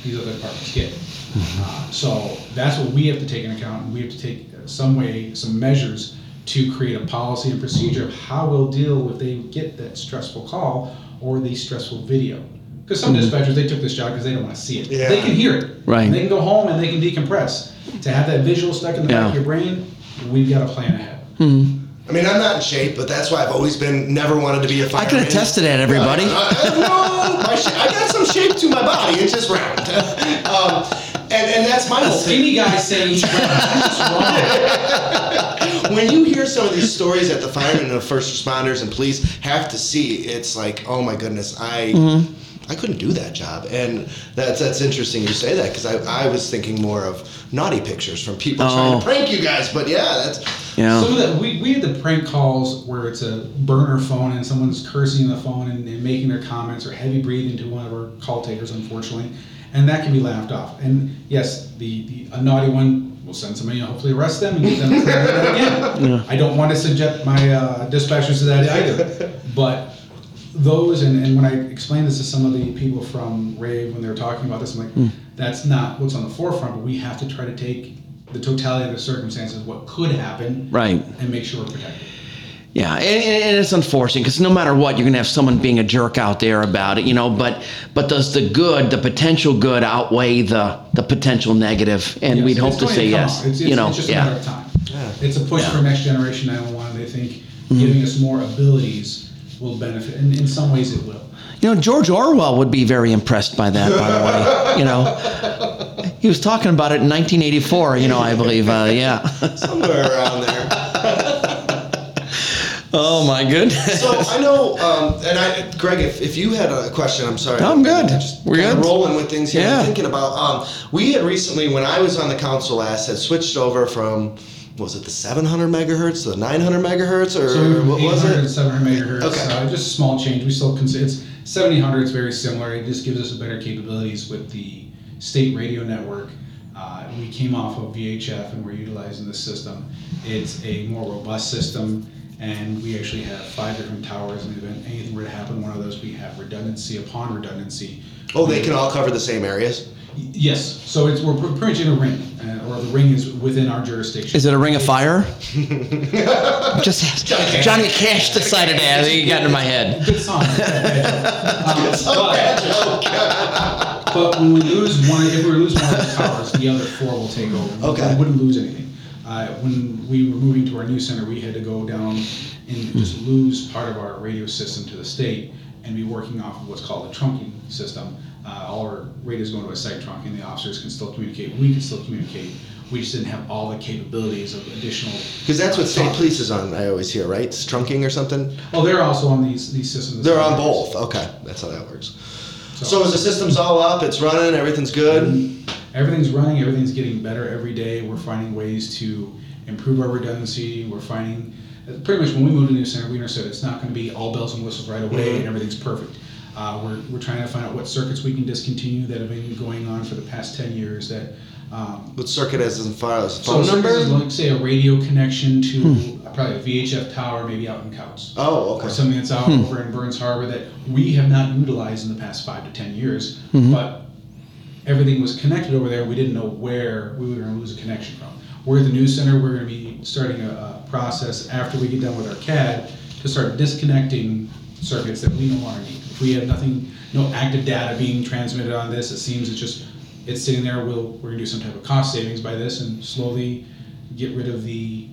these other departments get. Mm-hmm. Uh, So that's what we have to take into account, and we have to take some way, some measures to create a policy and procedure of how we'll deal if they get that stressful call or the stressful video. Because some dispatchers, they took this job because they don't want to see it. Yeah. They can hear it. Right. They can go home and they can decompress. To have that visual stuck in the back of your brain, we've got a plan ahead. Hmm. I mean, I'm not in shape, but that's why I've always been, never wanted to be a fireman. I can attest to that, everybody. I, I, no, my sh- I got some shape to my body. It's just round. um, and, and that's my whole thing. skinny guy saying he's wrong. That's wrong. when you hear some of these stories that the firemen and the first responders and police have to see, it's like, oh my goodness, I Mm-hmm. I couldn't do that job. And that's that's interesting you say that because I, I was thinking more of naughty pictures from people trying Oh. to prank you guys. But yeah, that's Yeah. Some of the we, we had the prank calls where it's a burner phone and someone's cursing the phone and, and making their comments or heavy breathing to one of our call takers, unfortunately, and that can be laughed off. And yes, the, the a naughty one we'll send somebody and hopefully arrest them and get them to do that. I don't want to subject my uh, dispatchers to that either, but those and, and when I explained this to some of the people from Rave when they were talking about this, I'm like, that's not what's on the forefront, but we have to try to take the totality of the circumstances, what could happen, Right. and make sure we're protected. Yeah, and, and and it's unfortunate because no matter what, you're gonna have someone being a jerk out there about it, you know. But but does the good, the potential good, outweigh the the potential negative? And Yes, we'd hope to say come yes. It's, it's, you know, it's just a matter yeah, of time. It's a push for next generation 911. They think Mm-hmm. giving us more abilities will benefit, and in some ways it will. you know, George Orwell would be very impressed by that. By the way, you know, he was talking about it in 1984. You know, I believe. Uh, yeah. somewhere around there. oh my goodness. So I know, um, and I, Greg, if, if you had a question, I'm sorry. I'm good. Just We're good. rolling with things here. Yeah. I'm thinking about. Um, we had recently, when I was on the council last, had switched over from. Was it the 700 megahertz the 900 megahertz, or So what was 800 and it? 700 megahertz, Okay. uh, just a small change. We still consider it's 700. It's very similar. It just gives us a better capabilities with the state radio network. Uh, we came off of VHF and we're utilizing this system. It's a more robust system, and we actually have five different towers. And if anything were to happen, one of those we have redundancy upon redundancy. Oh, they can all cover the same areas. Y- Yes. So it's we're pretty much in a ring, uh, or the ring is within our jurisdiction. Is it a ring of fire? Just ask. Johnny Cash decided to add. He got into my head. Good song. Um, but- But when we lose one, if we lose one of the towers, the other four will take over. Okay. We wouldn't lose anything. Uh, when we were moving to our new center, we had to go down and just lose part of our radio system to the state and be working off of what's called a trunking system. Uh, all our radios go into a site trunk and the officers can still communicate. We can still communicate. We just didn't have all the capabilities of additional. Because that's what uh, state police is on. I always hear, right? It's trunking or something. Oh, they're also on these these systems. They're on both. Okay, that's how that works. So as the system's all up, it's running, everything's good. Everything's running, everything's getting better every day. We're finding ways to improve our redundancy. We're finding, pretty much when we moved to New Center, we understood it's not going to be all bells and whistles right away and everything's perfect. Uh, we're, we're trying to find out what circuits we can discontinue that have been going on for the past 10 years that. Um, What circuit as in far as so phone is number? like, say, a radio connection to probably a VHF tower, maybe out in Kouts. Oh, or okay. something that's out over in Burns Harbor that we have not utilized in the past five to ten years. But everything was connected over there. We didn't know where we were going to lose a connection from. We're at the news center. We're going to be starting a, a process after we get done with our CAD to start disconnecting circuits that we no longer need. We have nothing, no active data being transmitted on this, it seems it's just it's sitting there. We'll we're going to do some type of cost savings by this and slowly get rid of the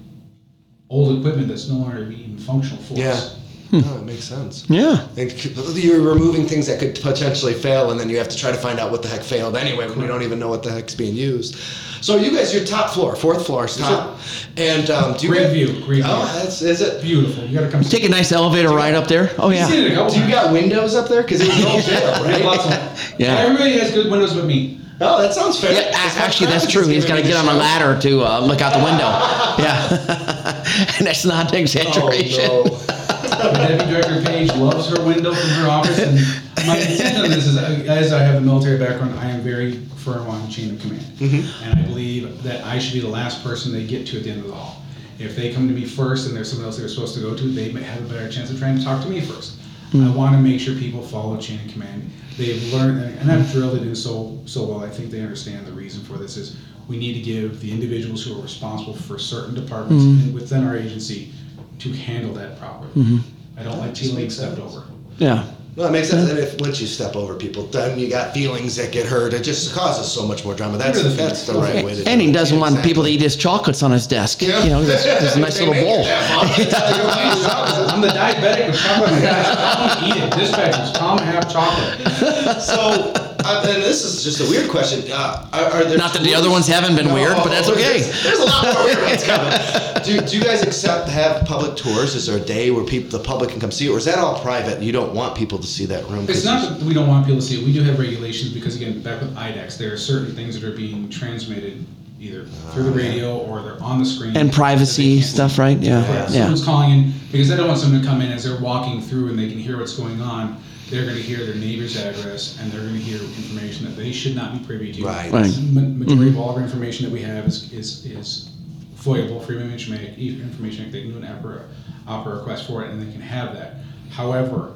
old equipment that's no longer even functional for us. Oh, it makes sense. Yeah. And you're removing things that could potentially fail, and then you have to try to find out what the heck failed anyway when we don't even know what the heck's being used. So you guys, your top floor, fourth floor is top, and um, do you Great guys- view, great Oh, view. that's is it? Beautiful. You got to come. Take a nice elevator ride up there. Oh You've yeah. seen it a couple Do you got windows up there? Because it was an old jail, We have lots right? of- Yeah. Everybody has good windows but me. Oh, that sounds fair. Yeah, a- actually, that's true. He's got to get on a ladder to uh, look out the window. Yeah, and that's not an exaggeration. Oh, no. Deputy Director Page loves her window from her office, and my intent on this is, as I have a military background, I am very firm on chain of command, mm-hmm. and I believe that I should be the last person they get to at the end of the hall. If they come to me first and there's someone else they're supposed to go to, they may have a better chance of trying to talk to me first. Mm-hmm. I want to make sure people follow chain of command. They've learned, and I've drilled it in so so well. I think they understand the reason for this is we need to give the individuals who are responsible for certain departments and within our agency to handle that properly. Mm-hmm. I don't like to being stepped over. Yeah. No, it makes sense. And if once you step over people, then you got feelings that get hurt. It just causes so much more drama. That's Get rid the that's the right way to do And it. he doesn't want Exactly. people to eat his chocolates on his desk. Yeah. You know, there's, there's a nice They little make it bowl. that fun. That's how you want it. I'm the diabetic with chocolate. on my desk. Tom, eat it. Dispatchers, Tom, have chocolate. So, uh, and this is just a weird question. Uh, are, are there Not that the other ones haven't been weird, but that's okay. There's, there's a lot more weird ones coming. Do, do you guys accept have public tours? Is there a day where people, the public can come see it, or is that all private? You don't want people to see that room. It's not that we don't want people to see it. We do have regulations because, again, back with IDACS, there are certain things that are being transmitted either through the radio or they're on the screen. And privacy stuff, leave. right? Yeah. Correct. Yeah. Someone's calling in because I don't want someone to come in as they're walking through and they can hear what's going on. They're going to hear their neighbor's address and they're going to hear information that they should not be privy to. Right. Right. Ma- mm-hmm. Majority of all of our information that we have is, is, is FOIAble, Freedom of Information Act, Information Act. They can do an APRA, APRA request for it and they can have that. However,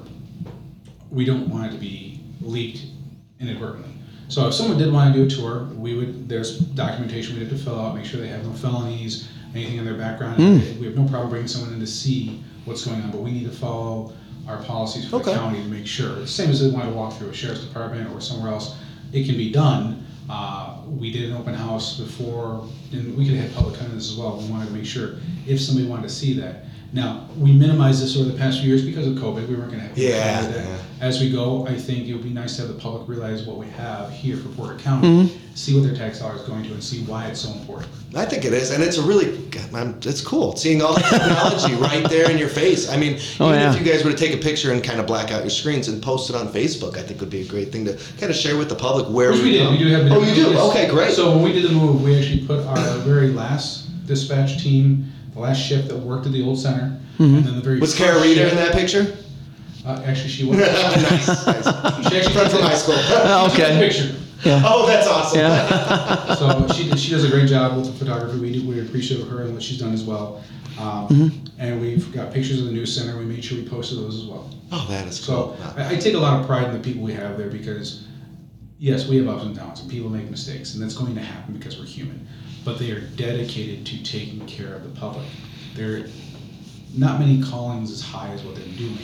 we don't want it to be leaked inadvertently. So if someone did want to do a tour, we would, there's documentation we'd have to fill out, make sure they have no felonies, anything in their background. Mm. We have no problem bringing someone in to see what's going on, but we need to follow our policies for the Okay. county to make sure. Same as they want to walk through a sheriff's department or somewhere else, it can be done. Uh, we did an open house before, and we could have had public come in as well. We wanted to make sure if somebody wanted to see that. Now, we minimized this over the past few years because of COVID. We weren't going to have. Yeah, come in that. yeah. As we go, I think it would be nice to have the public realize what we have here for Porter County, see what their tax dollars is going to, and see why it's so important. I think it is, and it's a really, I'm, it's cool seeing all the technology right there in your face. I mean, Oh, even yeah. if you guys were to take a picture and kind of black out your screens and post it on Facebook, I think would be a great thing to kind of share with the public where Which we did. go. We do have. Oh, you do? yes. Okay, great. So when we did the move, we actually put our very last dispatch team, the last shift that worked at the old center, Mm-hmm. and then the very was first Kara Reeder shift- in that picture? Uh, actually, she was. nice, nice. She actually Friend from high school. Oh, She took okay. picture. Oh, that's awesome. Yeah. So she she does a great job with the photography. We do, we appreciate her and what she's done as well. Um, Mm-hmm. And we've got pictures of the news center. We made sure we posted those as well. Oh, that is So cool. I, I take a lot of pride in the people we have there because, yes, we have ups and downs and people make mistakes, and that's going to happen because we're human. But they are dedicated to taking care of the public. They're not many callings as high as what they're doing.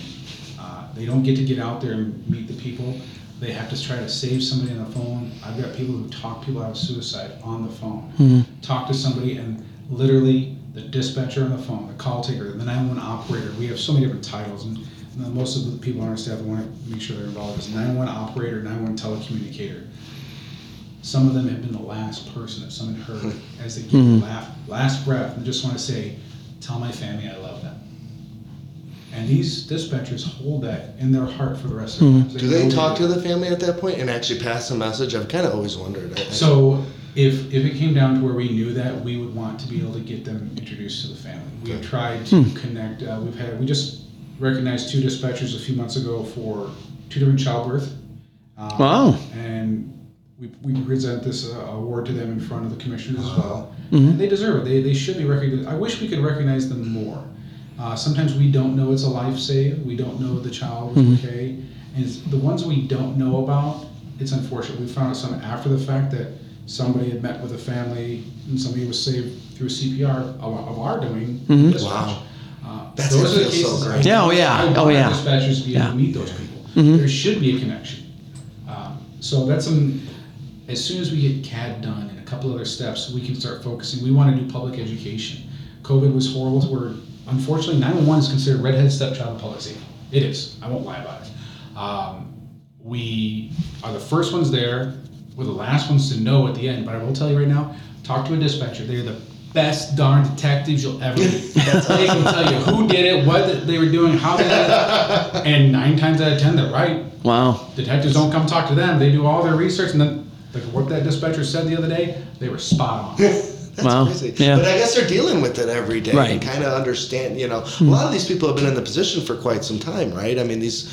Uh, they don't get to get out there and meet the people. They have to try to save somebody on the phone. I've got people who talk people out of suicide on the phone. Mm-hmm. Talk to somebody and literally the dispatcher on the phone, the call taker, the 911 operator. We have so many different titles, and, and most of the people on our staff want to make sure they're involved is 911 operator, 911 telecommunicator. Some of them have been the last person that someone heard hmm. as they give the last, last breath and just want to say, "Tell my family I love them." And these dispatchers hold that in their heart for the rest of their lives. Do they know talk that- to the family at that point and actually pass a message? I've kind of always wondered. I- I- So if, if it came down to where we knew that, we would want to be able to get them introduced to the family. We have Okay. tried to connect, uh, we've had, we just recognized two dispatchers a few months ago for two different childbirth. Um, Wow. And we, we present this uh, award to them in front of the commissioners as well. And they deserve it. They, they should be recognized. I wish we could recognize them more. Uh, sometimes we don't know it's a life save. We don't know the child was okay. And it's the ones we don't know about, it's unfortunate. We found out some after the fact that somebody had met with a family and somebody was saved through CPR of, of our doing. dispatch. Wow. Uh, That's those are the feel so cases great. Yeah, oh, yeah, oh, yeah. Dispatchers to be able to meet those people. Mhm. There should be a connection. Um, so that's some. As soon as we get CAD done and a couple other steps, we can start focusing. We want to do public education. COVID was horrible. We're unfortunately 911 is considered redhead stepchild of public safety. It is. I won't lie about it. Um, we are the first ones there. We're the last ones to know at the end. But I will tell you right now, talk to a dispatcher. They're the best darn detectives you'll ever meet. they can tell you who did it, what they were doing, how they did it, and nine times out of ten, they're right. Wow. Detectives don't come talk to them. They do all their research, and then like what that dispatcher said the other day, they were spot on. That's Wow. crazy. Yeah. But I guess they're dealing with it every day Right. and kind of understand, you know, a hmm. lot of these people have been in the position for quite some time, right? I mean, these,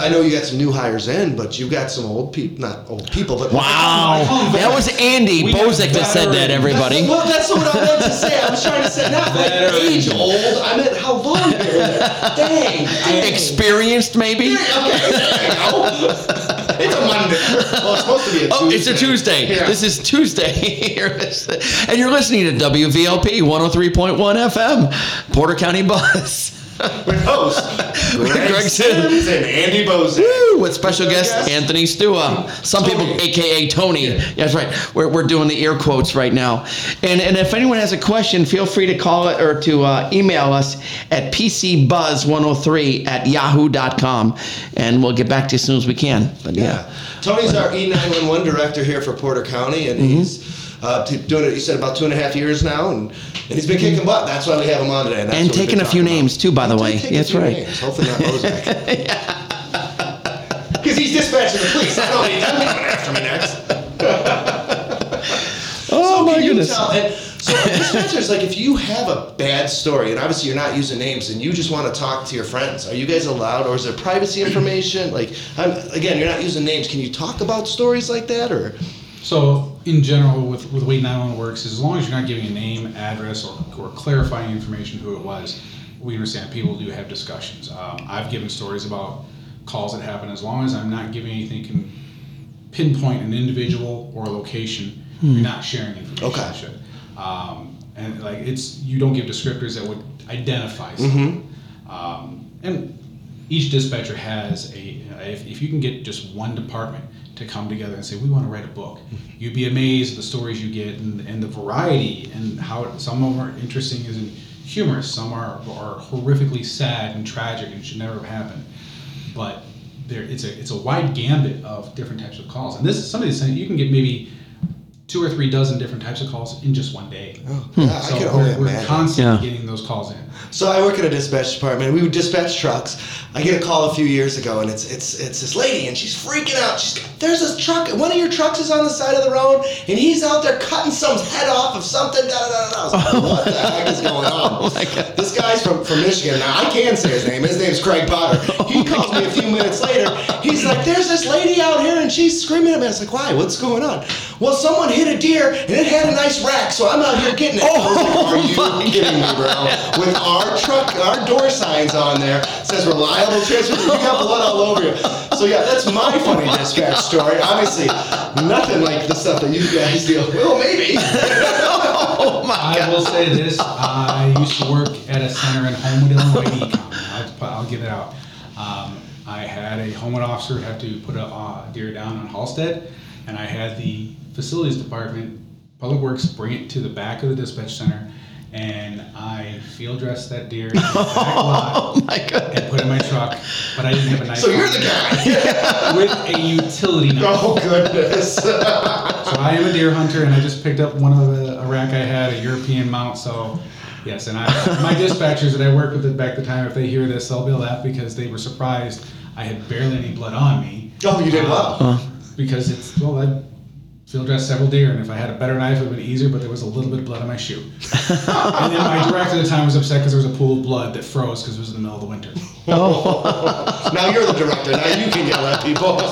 I know you got some new hires in, but you got some old people, not old people, but Wow. That was Andy We got Bozek that said that, veterans. everybody. Well, that's what I meant to say. I was trying to say, not like Veteran. age old. I meant how long you're in. Dang. dang. Experienced, maybe? Okay, there you go. It's a Monday. Well, it's supposed to be a Tuesday. Oh, it's a Tuesday. Yeah. This is Tuesday. and you're listening to WVLP 103.1 FM, Porter County Buzz. With hosts Greg, Greg Sims and Andy Bozek. Woo, with special guest guest. Anthony Stua. Some people, AKA Tony. Yeah, that's right. We're, we're doing the ear quotes right now. And and if anyone has a question, feel free to call it or to uh, email us at pcbuzz103 at yahoo.com. And we'll get back to you as soon as we can. But yeah. Yeah. Tony's our E911 director here for Porter County, and Mm-hmm. he's uh, doing it, He said, about two and a half years now, and, and he's been kicking butt. That's why we have him on today. that's And taking a few talking about. names, too, by the And way. That's right. names. Hopefully not Bozek. Because he's dispatching the police. I don't need them coming after me next. Oh, So my goodness. tell- and so dispatchers, like if you have a bad story, and obviously you're not using names, and you just want to talk to your friends, are you guys allowed, or is there privacy information? Like, I'm, again, you're not using names. Can you talk about stories like that, or? So, in general, with, with the way 911 works, as long as you're not giving a name, address, or, or clarifying information who it was, we understand people do have discussions. Um, I've given stories about calls that happen. As long as I'm not giving anything can pinpoint an individual or a location, you're not sharing information. Okay. Um, and like it's you don't give descriptors that would identify someone. Um, and each dispatcher has a if, if you can get just one department to come together and say we want to write a book. Mm-hmm. You'd be amazed at the stories you get and, and the variety and how it, some of them are interesting and humorous some are, are horrifically sad and tragic and should never have happened. But there it's a it's a wide gambit of different types of calls. And this is some of these things you can get maybe two or three dozen different types of calls in just one day. Oh. Hmm. Yeah, I so can only we're, we're constantly Yeah. getting those calls in So I work in a dispatch department. We would dispatch trucks. I get a call a few years ago, and it's it's it's this lady, and she's freaking out. She's there's this truck. One of your trucks is on the side of the road, and he's out there cutting some's head off of something. Da da da da. I was like, what the heck is going on? Oh my God. This guy's from from Michigan. Now I can say his name. His name's Craig Potter. Oh He calls me a few minutes later. He's like, there's this lady out here, and she's screaming at me. I was like, why? What's going on? Well, someone hit a deer, and it had a nice rack, so I'm out here getting it. Was like, Are you kidding me, bro? With our truck, our door signs on there says reliable transport. You got blood all over you. So yeah, that's my funny dispatch story. Obviously, nothing like the stuff that you guys deal with. Well, maybe. Oh, my I God. will say this: I used to work at a center in Homewood, Illinois. Ecom. I'll, I'll give it out. Um, I had a Homewood officer have to put a uh, deer down on Halsted, and I had the facilities department, Public Works, bring it to the back of the dispatch center, and I field dressed that deer in the back lot Oh, my God. and put it in my truck. But I didn't have a knife. So you're the guy. with a utility knife. Oh goodness. So I am a deer hunter, and I just picked up one of the a rack I had, a European mount. So, yes, and I, my dispatchers that I worked with back the time, if they hear this, they'll be laugh because they were surprised I had barely any blood on me. Oh, you did well. Uh, Because it's well, I field dressed several deer, and if I had a better knife, it would have been easier. But there was a little bit of blood on my shoe. and then my director at the time was upset because there was a pool of blood that froze because it was in the middle of the winter. Oh. Now you're the director. Now you can yell at people.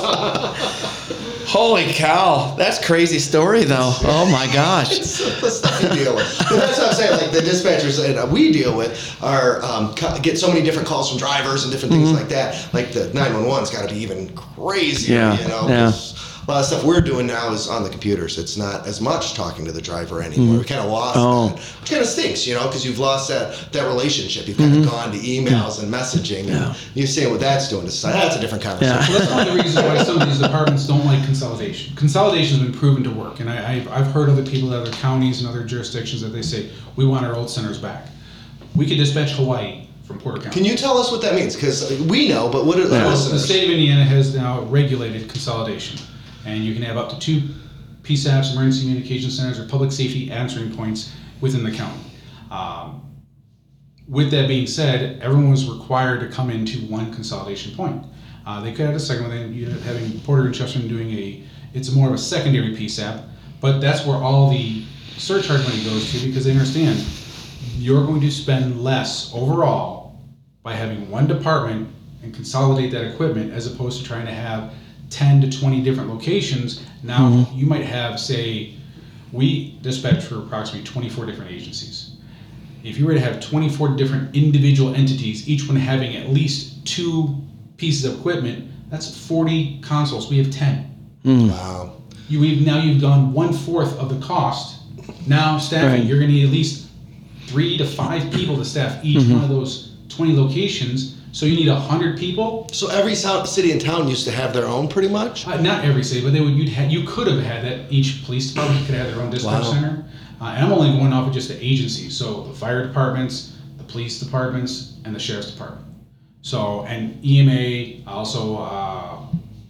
Holy cow. That's crazy story, though. Oh, my gosh. It's the stuff you deal with. But that's what I'm saying. Like the dispatchers that we deal with are um, get so many different calls from drivers and different things like that. Like the 911's got to be even crazier. Yeah, You know. yeah. 'Cause a lot of stuff we're doing now is on the computers. It's not as much talking to the driver anymore. Mm-hmm. We kind of lost Oh. that, which kind of stinks, you know, because you've lost that that relationship. You've kind of mm-hmm. gone to emails and messaging, and you're seeing what that's doing to society. That's a different conversation. Yeah. Well, that's one of the reasons why some of these departments don't like consolidation. Consolidation has been proven to work, and I, I've, I've heard other people, in other counties and other jurisdictions that they say, we want our old centers back. We could dispatch Hawaii from Porter County. Can you tell us what that means? Because we know, but what are the Yeah. Well, the listeners? state of Indiana has now regulated consolidation, and you can have up to two PSAPs, emergency communication centers, or public safety answering points within the county. Um, with that being said, everyone was required to come into one consolidation point. Uh, they could have a second one, you end up having Porter and Chesterton doing a, it's more of a secondary PSAP, but that's where all the surcharge money goes to because they understand you're going to spend less overall by having one department and consolidate that equipment as opposed to trying to have 10 to 20 different locations. Now you might have, say, we dispatch for approximately 24 different agencies. If you were to have 24 different individual entities, each one having at least two pieces of equipment, that's 40 consoles. We have 10. Wow. You we've now you've gone one fourth of the cost. Now staffing, Right. you're going to need at least three to five people to staff each Mm-hmm. one of those 20 locations. So you need hundred people. So every city and town used to have their own, pretty much. Uh, not every city, but they would. You'd had you could have had that. Each police department could have their own dispatch Wow. center. Uh, and I'm only going off of just the agencies. So the fire departments, the police departments, and the sheriff's department. So and EMA also uh,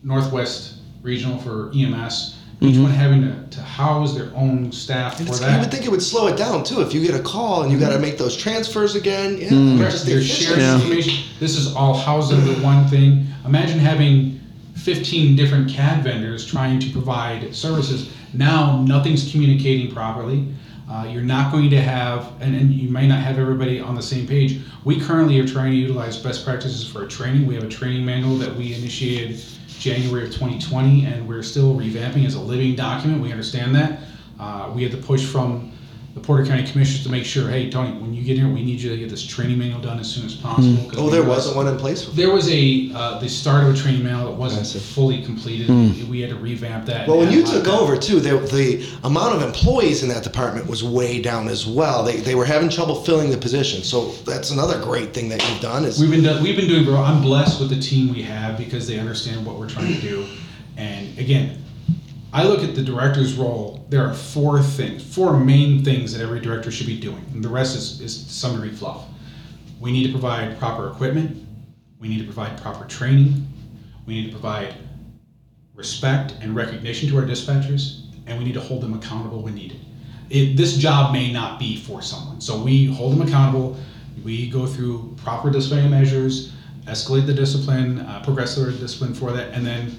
Northwest Regional for EMS. Each one having to, to house their own staff for It's, that. you would think it would slow it down too if you get a call and you got to make those transfers again. Yeah, Mm. they're just You're sharing Yeah. information. This is all housed under one thing. Imagine having 15 different CAD vendors trying to provide services. Now nothing's communicating properly. Uh, you're not going to have, and, and you might not have everybody on the same page. We currently are trying to utilize best practices for a training. We have a training manual that we initiated January of 2020, and we're still revamping as a living document. We understand that. Uh, we had to push from the Porter County Commissioners to make sure, hey, Tony, when you get here, we need you to get this training manual done as soon as possible. 'cause Oh, there wasn't one in place. There was a, uh, the start of a training manual that I wasn't see. fully completed. We had to revamp that. Well, when and you add took over too, the, the amount of employees in that department was way down as well. They, they were having trouble filling the position. So that's another great thing that you've done is We've been do- we've been doing. Bro, I'm blessed with the team we have because they understand what we're trying to do. And again, I look at the director's role. There are four things, four main things that every director should be doing, and the rest is, is some degree fluff. We need to provide proper equipment. We need to provide proper training. We need to provide respect and recognition to our dispatchers, and we need to hold them accountable when needed. It, this job may not be for someone, so we hold them accountable. We go through proper disciplinary measures, escalate the discipline, uh, progress their discipline for that, and then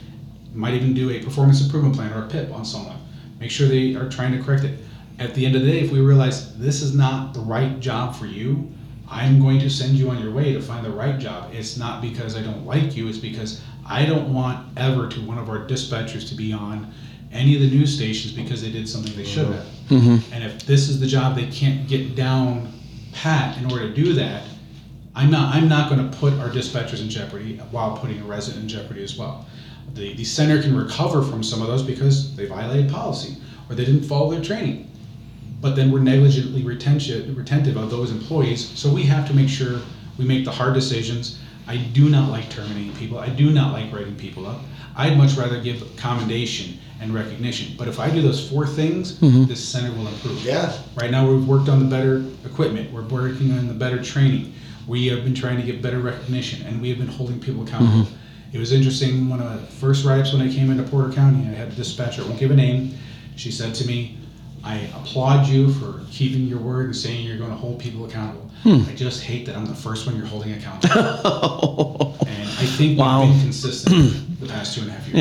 might even do a performance improvement plan or a PIP on someone. Make sure they are trying to correct it. At the end of the day, if we realize this is not the right job for you, I'm going to send you on your way to find the right job. It's not because I don't like you, it's because I don't want ever to one of our dispatchers to be on any of the news stations because they did something they shouldn't have. Mm-hmm. And if this is the job they can't get down pat in order to do that, I'm not I'm not going to put our dispatchers in jeopardy while putting a resident in jeopardy as well. The the center can recover from some of those because they violated policy or they didn't follow their training. But then we're negligently retention, retentive of those employees, so we have to make sure we make the hard decisions. I do not like terminating people. I do not like writing people up. I'd much rather give commendation and recognition. But if I do those four things, mm-hmm. this center will improve. Yeah. Right now, we've worked on the better equipment. We're working on the better training. We have been trying to get better recognition, and we have been holding people accountable. Mm-hmm. It was interesting. One of the first write-ups when I came into Porter County, I had a dispatcher. I won't give a name. She said to me, "I applaud you for keeping your word and saying you're going to hold people accountable. Hmm. I just hate that I'm the first one you're holding accountable." and I think Wow. we've been consistent the past two and a half years.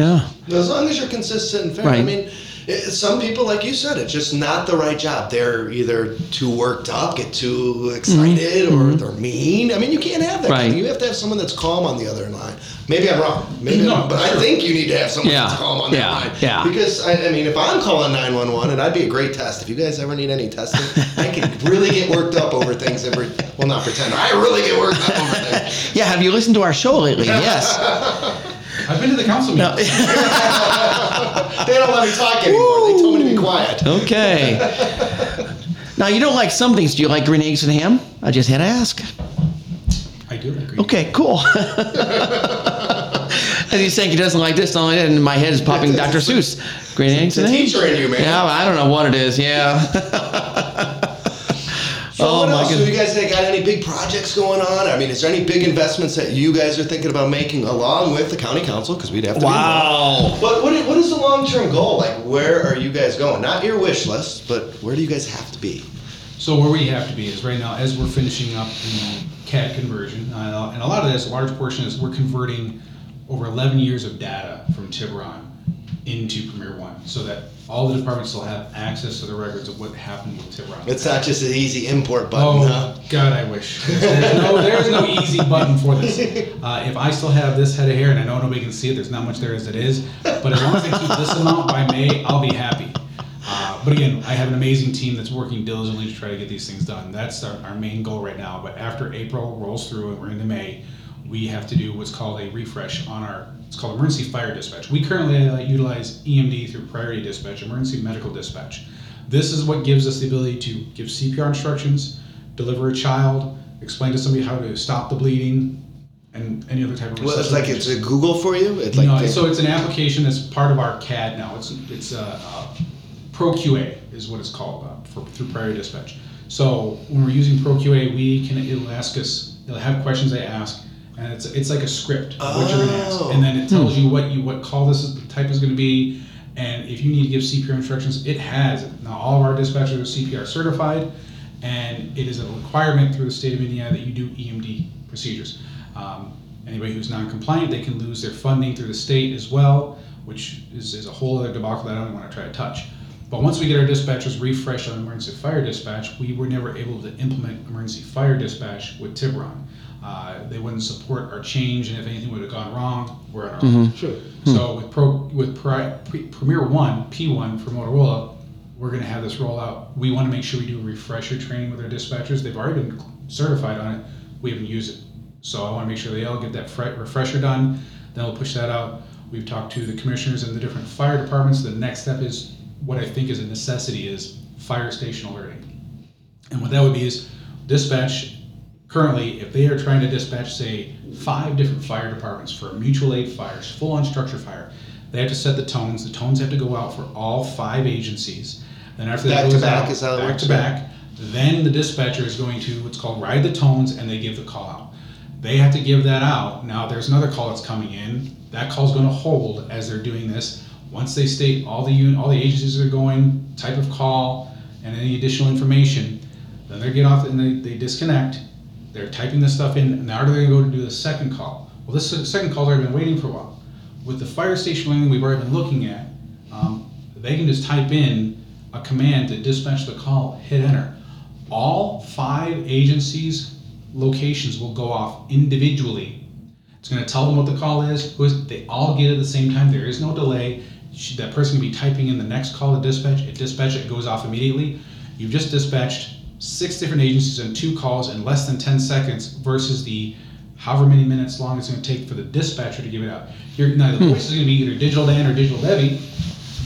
Yeah. As long as you're consistent and fair. I mean, it, some people, like you said, it's just not the right job. They're either too worked up, get too excited, or they're mean. I mean, you can't have that. Mm-hmm. Right. You have to have someone that's calm on the other line. Maybe I'm wrong. Maybe No, I'm, but I think you need to have someone Yeah. that's calm on Yeah. that line. Yeah. Because I, I mean, if I'm calling 911, and I'd be a great test. If you guys ever need any testing, I can really get worked up over things. Every well, not pretend. I really get worked up over things. Yeah. Have you listened to our show lately? Yes. I've been to the council meetings. they don't let me talk anymore. They told me to be quiet. Okay. now you don't like some things. Do you like green eggs and ham? I just had to ask. I do agree. Okay, cool. And he's saying he doesn't like this, not like that, and my head is popping Dr. Seuss. Green eggs and ham. teacher in you, man. Yeah, I don't know what it is. Yeah. So Oh, what my else? Have goodness. you guys got any big projects going on? I mean, is there any big investments that you guys are thinking about making along with the county council? Because we'd have to. be wow. involved. But what is, what is the long term goal? Like, where are you guys going? Not your wish list, but where do you guys have to be? So where we have to be is right now, as we're finishing up the CAD conversion, uh, and a lot of this, a large portion is we're converting over 11 years of data from Tiburon into Premier One, so that all the departments will have access to the records of what happened with Tiburon. It's not just an easy import button. Oh huh? God, I wish. There's no, there's no easy button for this. Uh, if I still have this head of hair, and I know nobody can see it, there's not much there as it is. But as long as I keep this amount by May, I'll be happy. Uh, but again, I have an amazing team that's working diligently to try to get these things done. That's our, our main goal right now. But after April rolls through and we're into May, we have to do what's called a refresh on our. It's called emergency fire dispatch. We currently uh, utilize EMD through priority dispatch, emergency medical dispatch. This is what gives us the ability to give CPR instructions, deliver a child, explain to somebody how to stop the bleeding, and any other type of. Well, it's like it's a Google for you. It's like no, so it's an application that's part of our CAD now. It's it's a, uh, ProQA is what it's called uh, for through Priority Dispatch. So when we're using ProQA, we can it'll ask us, it'll have questions they ask, and it's it's like a script of what you're gonna ask, Oh. and then it tells you what you what call this is, type is gonna be, and if you need to give CPR instructions, it has it. Now all of our dispatchers are CPR certified, and it is a requirement through the state of Indiana that you do EMD procedures. Um, anybody who's non-compliant, they can lose their funding through the state as well, which is, is a whole other debacle that I don't want to try to touch. But once we get our dispatchers refreshed on emergency fire dispatch, we were never able to implement emergency fire dispatch with Tiburon. Uh, they wouldn't support our change, and if anything would have gone wrong, we're on our own. Sure. So with Pro with Pri, Pre, Premier One P1 for Motorola, we're going to have this roll out. We want to make sure we do a refresher training with our dispatchers. They've already been certified on it. We haven't used it, so I want to make sure they all get that fre- refresher done. Then we'll push that out. We've talked to the commissioners and the different fire departments. The next step is what I think is a necessity is fire station alerting. And what that would be is dispatch. Currently, if they are trying to dispatch, say, five different fire departments for a mutual aid fires, full on structure fire, they have to set the tones. The tones have to go out for all five agencies. Then after that Back to goes back out, is how it back works, to right? back, then the dispatcher is going to what's called ride the tones, and they give the call out. They have to give that out. Now there's another call that's coming in. That call is going to hold as they're doing this. Once they state all the un- all the agencies are going, type of call, and any additional information, then they get off and they, they disconnect. They're typing this stuff in. Now they're going to go to do the second call. Well, this second call's already been waiting for a while. With the fire station alerting we've already been looking at, um, they can just type in a command to dispatch the call, hit enter. All five agencies' locations will go off individually. It's going to tell them what the call is. Who is they all get it at the same time. There is no delay. That person can be typing in the next call to dispatch. It dispatch it goes off immediately. You've just dispatched six different agencies on two calls in less than 10 seconds versus the however many minutes long it's going to take for the dispatcher to give it out. Here, now the voice is going to be either digital Dan or digital Debbie,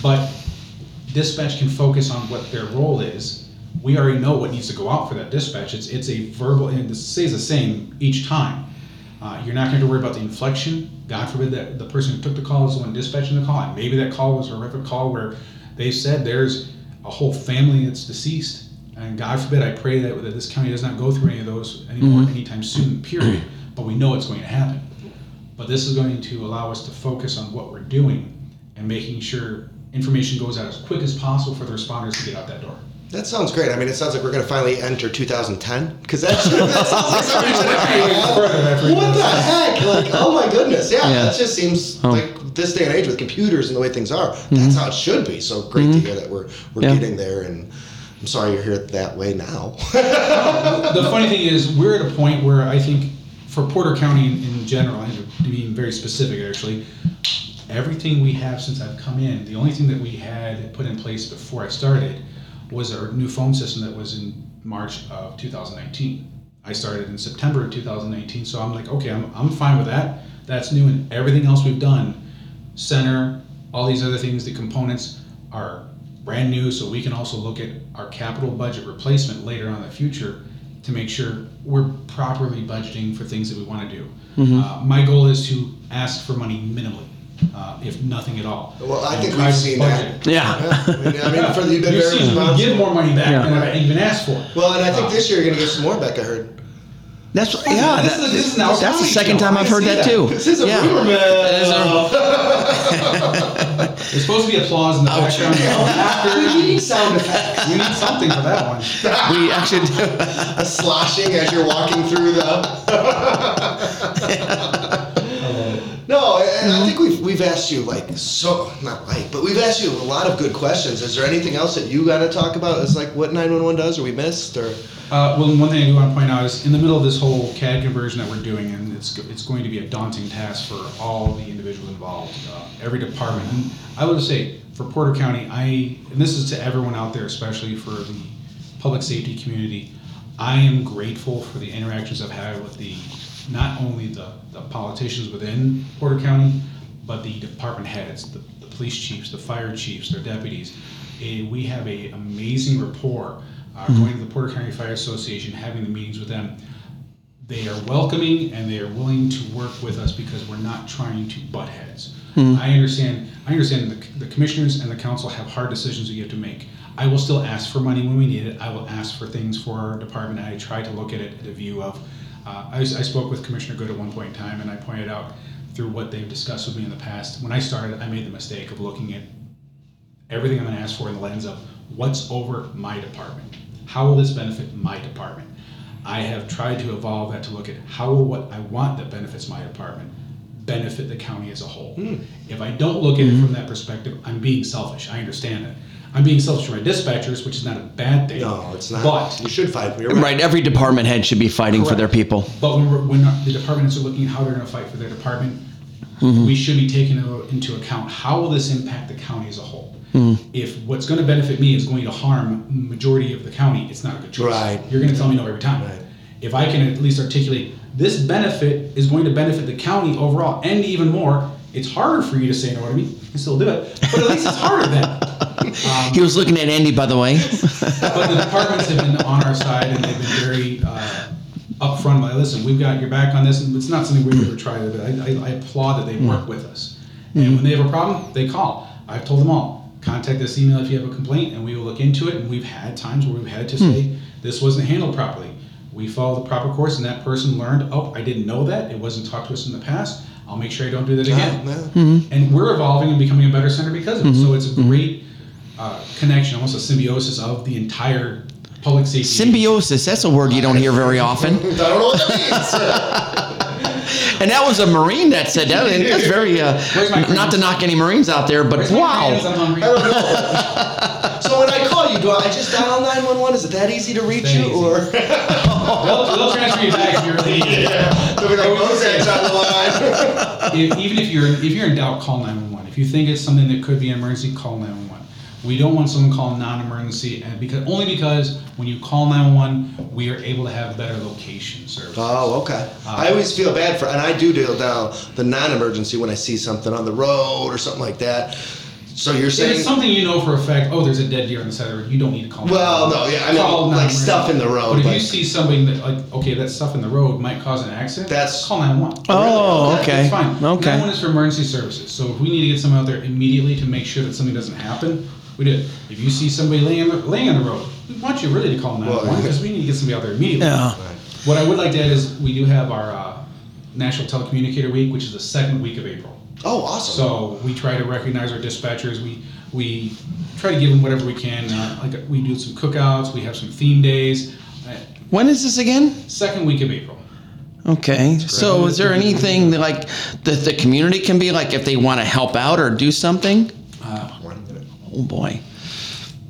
but dispatch can focus on what their role is. We already know what needs to go out for that dispatch. It's it's a verbal, and it stays the same each time. Uh, you're not going to worry about the inflection. God forbid that the person who took the call is the one dispatching the call, and maybe that call was a horrific call where they said there's a whole family that's deceased, and God forbid I pray that, that this county does not go through any of those anymore mm-hmm. anytime soon. Period. But we know it's going to happen. But this is going to allow us to focus on what we're doing and making sure information goes out as quick as possible for the responders to get out that door. That sounds great. I mean, it sounds like we're going to finally enter 2010 because that, that sounds like something that What the heck? Like, oh my goodness, yeah, Yeah. that just seems Oh. like this day and age with computers and the way things are. That's mm-hmm. how it should be. So great to mm-hmm. hear that we're we're Yeah. getting there. And I'm sorry you're here that way now. the funny thing is, we're at a point where I think, for Porter County in, in general, and to be very specific, actually, everything we have since I've come in, the only thing that we had put in place before I started was our new phone system that was in March of 2019. I started in September of 2019, so I'm like, okay, I'm, I'm fine with that. That's new, and everything else we've done, center, all these other things, the components are brand new, so we can also look at our capital budget replacement later on in the future to make sure we're properly budgeting for things that we want to do. Uh, my goal is to ask for money minimally, uh, if nothing at all. Well, I And think we've seen budget. that. Yeah. Yeah, I mean, I mean, for the, you've been You've very seen give more money back Yeah. than I even asked for. Well, and I think Uh, this year you're gonna give some more back, I heard. That's yeah. This that- is- this is that's the second show. time I've heard that, that. too. This is a yeah. rumor That is mill. There's supposed to be applause in the background. After We need sound effects. you need something for that one. We actually do. A sloshing as you're walking through the. No, and I think we've we've asked you like so not like, but we've asked you a lot of good questions. Is there anything else that you got to talk about? Is like what nine one one does, or we missed, or Uh, well, one thing I do want to point out is in the middle of this whole CAD conversion that we're doing, and it's it's going to be a daunting task for all the individuals involved, uh, every department. And I would say for Porter County, I and this is to everyone out there, especially for the public safety community. I am grateful for the interactions I've had with the not only the, the politicians within Porter County, but the department heads, the, the police chiefs, the fire chiefs, their deputies. Eh, we have a amazing rapport. Uh, Going to the Porter County Fire Association, having the meetings with them, they are welcoming and they are willing to work with us because we're not trying to butt heads. I understand. I understand the, the commissioners and the council have hard decisions that you have to make. I will still ask for money when we need it. I will ask for things for our department. I try to look at it at a view of. Uh, I, I spoke with Commissioner Good at one point in time, and I pointed out through what they've discussed with me in the past. When I started, I made the mistake of looking at everything I'm going to ask for in the lens of what's over my department. How will this benefit my department? I have tried to evolve that to look at how will what I want that benefits my department benefit the county as a whole. If I don't look at it from that perspective, I'm being selfish. I understand that. I'm being selfish for my dispatchers, which is not a bad thing. no, it's not. But you should fight. You're right. Right. Every department head should be fighting for their people. But when, we're, when the departments are looking at how they're going to fight for their department, mm-hmm. we should be taking into account how will this impact the county as a whole. Mm-hmm. If what's going to benefit me is going to harm majority of the county, it's not a good choice. Right. You're going to tell me no every time. Right. If I can at least articulate this benefit is going to benefit the county overall, and even more, it's harder for you to say no to me. You can still do it, but at least it's harder then. He was looking at Andy, by the way. but the departments have been on our side and they've been very uh, upfront. Like, listen, we've got your back on this, and it's not something we've ever tried. But I, I, I applaud that they work with us. And when they have a problem, they call. I've told them all, contact this email if you have a complaint, and we will look into it. And we've had times where we've had to say this wasn't handled properly. We followed the proper course, and that person learned. Oh, I didn't know that. It wasn't talked to us in the past. I'll make sure I don't do that again Yeah, yeah. and we're evolving and becoming a better center because of it. So it's a great uh, connection, almost a symbiosis of the entire public safety. Symbiosis. That's a word you don't hear very often. I don't know what that means. And that was a Marine that said that. And that's very, uh, not to knock any Marines out there, but Where's my crayons? wow. do I just dial nine one one? Is it that easy to reach you, or They'll, they'll transfer you back if you really need it. they'll be like, Mose's on the line? If- even if you're if you're in doubt, call 911. If you think it's something that could be an emergency, call 911. We don't want someone calling non-emergency, uh, and because only because when you call 911, we are able to have better location service. Oh, okay. Uh, I always feel bad for, and I do deal down the non-emergency when I see something on the road or something like that. So you're If saying, it's something you know for a fact, oh, there's a dead deer on the side of the road, you don't need to call. Well, 911. no, yeah, I mean, Call like stuff in the road, But if like- you see something that, like, okay, that stuff in the road might cause an accident, That's- call 911. Oh, Okay, okay. It's fine. Okay. 911 is for emergency services. So if we need to get someone out there immediately to make sure that something doesn't happen, we do. If you see somebody laying on the, laying on the road, we want you really to call 911 Well, because we need to get somebody out there immediately. Yeah. What I would like to add is we do have our uh, National Telecommunicator Week, which is the second week of April. Oh, awesome. So we try to recognize our dispatchers. We we try to give them whatever we can. Uh, like we do some cookouts. We have some theme days. Uh, When is this again? second week of April. Okay. So is there anything that, like that the community can be like if they want to help out or do something? One minute. Oh boy.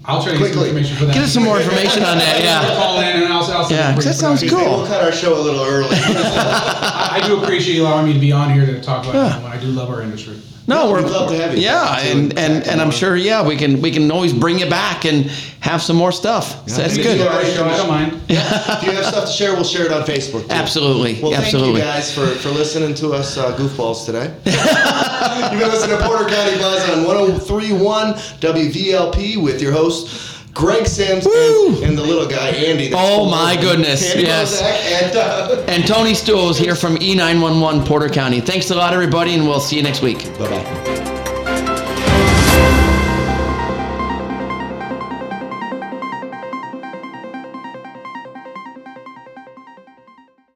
I'll try to get some Quickly. information for that. Get us some more information on that. Yeah. Call in and I'll, I'll Yeah, 'cause that sounds Maybe cool. we'll cut our show a little early. I, I do appreciate you allowing me to be on here to talk about Yeah. it. I do love our industry. No, No, we're we'd love to have you Yeah, and and and, I'm sure yeah we can we can always bring you back and have some more stuff. So that's good. you All right, so I don't mind. if you have stuff to share, we'll share it on Facebook. Too. Absolutely, Well, absolutely. thank you guys for, for listening to us uh, goofballs today. You've been listening to Porter County Buzz on 1031 WVLP with your host. Greg Sims and, and the little guy Andy. Oh, my goodness, Andy yes. And uh, And Tony Stua here from E911 Porter County. Thanks a lot, everybody, and we'll see you next week. bye bye.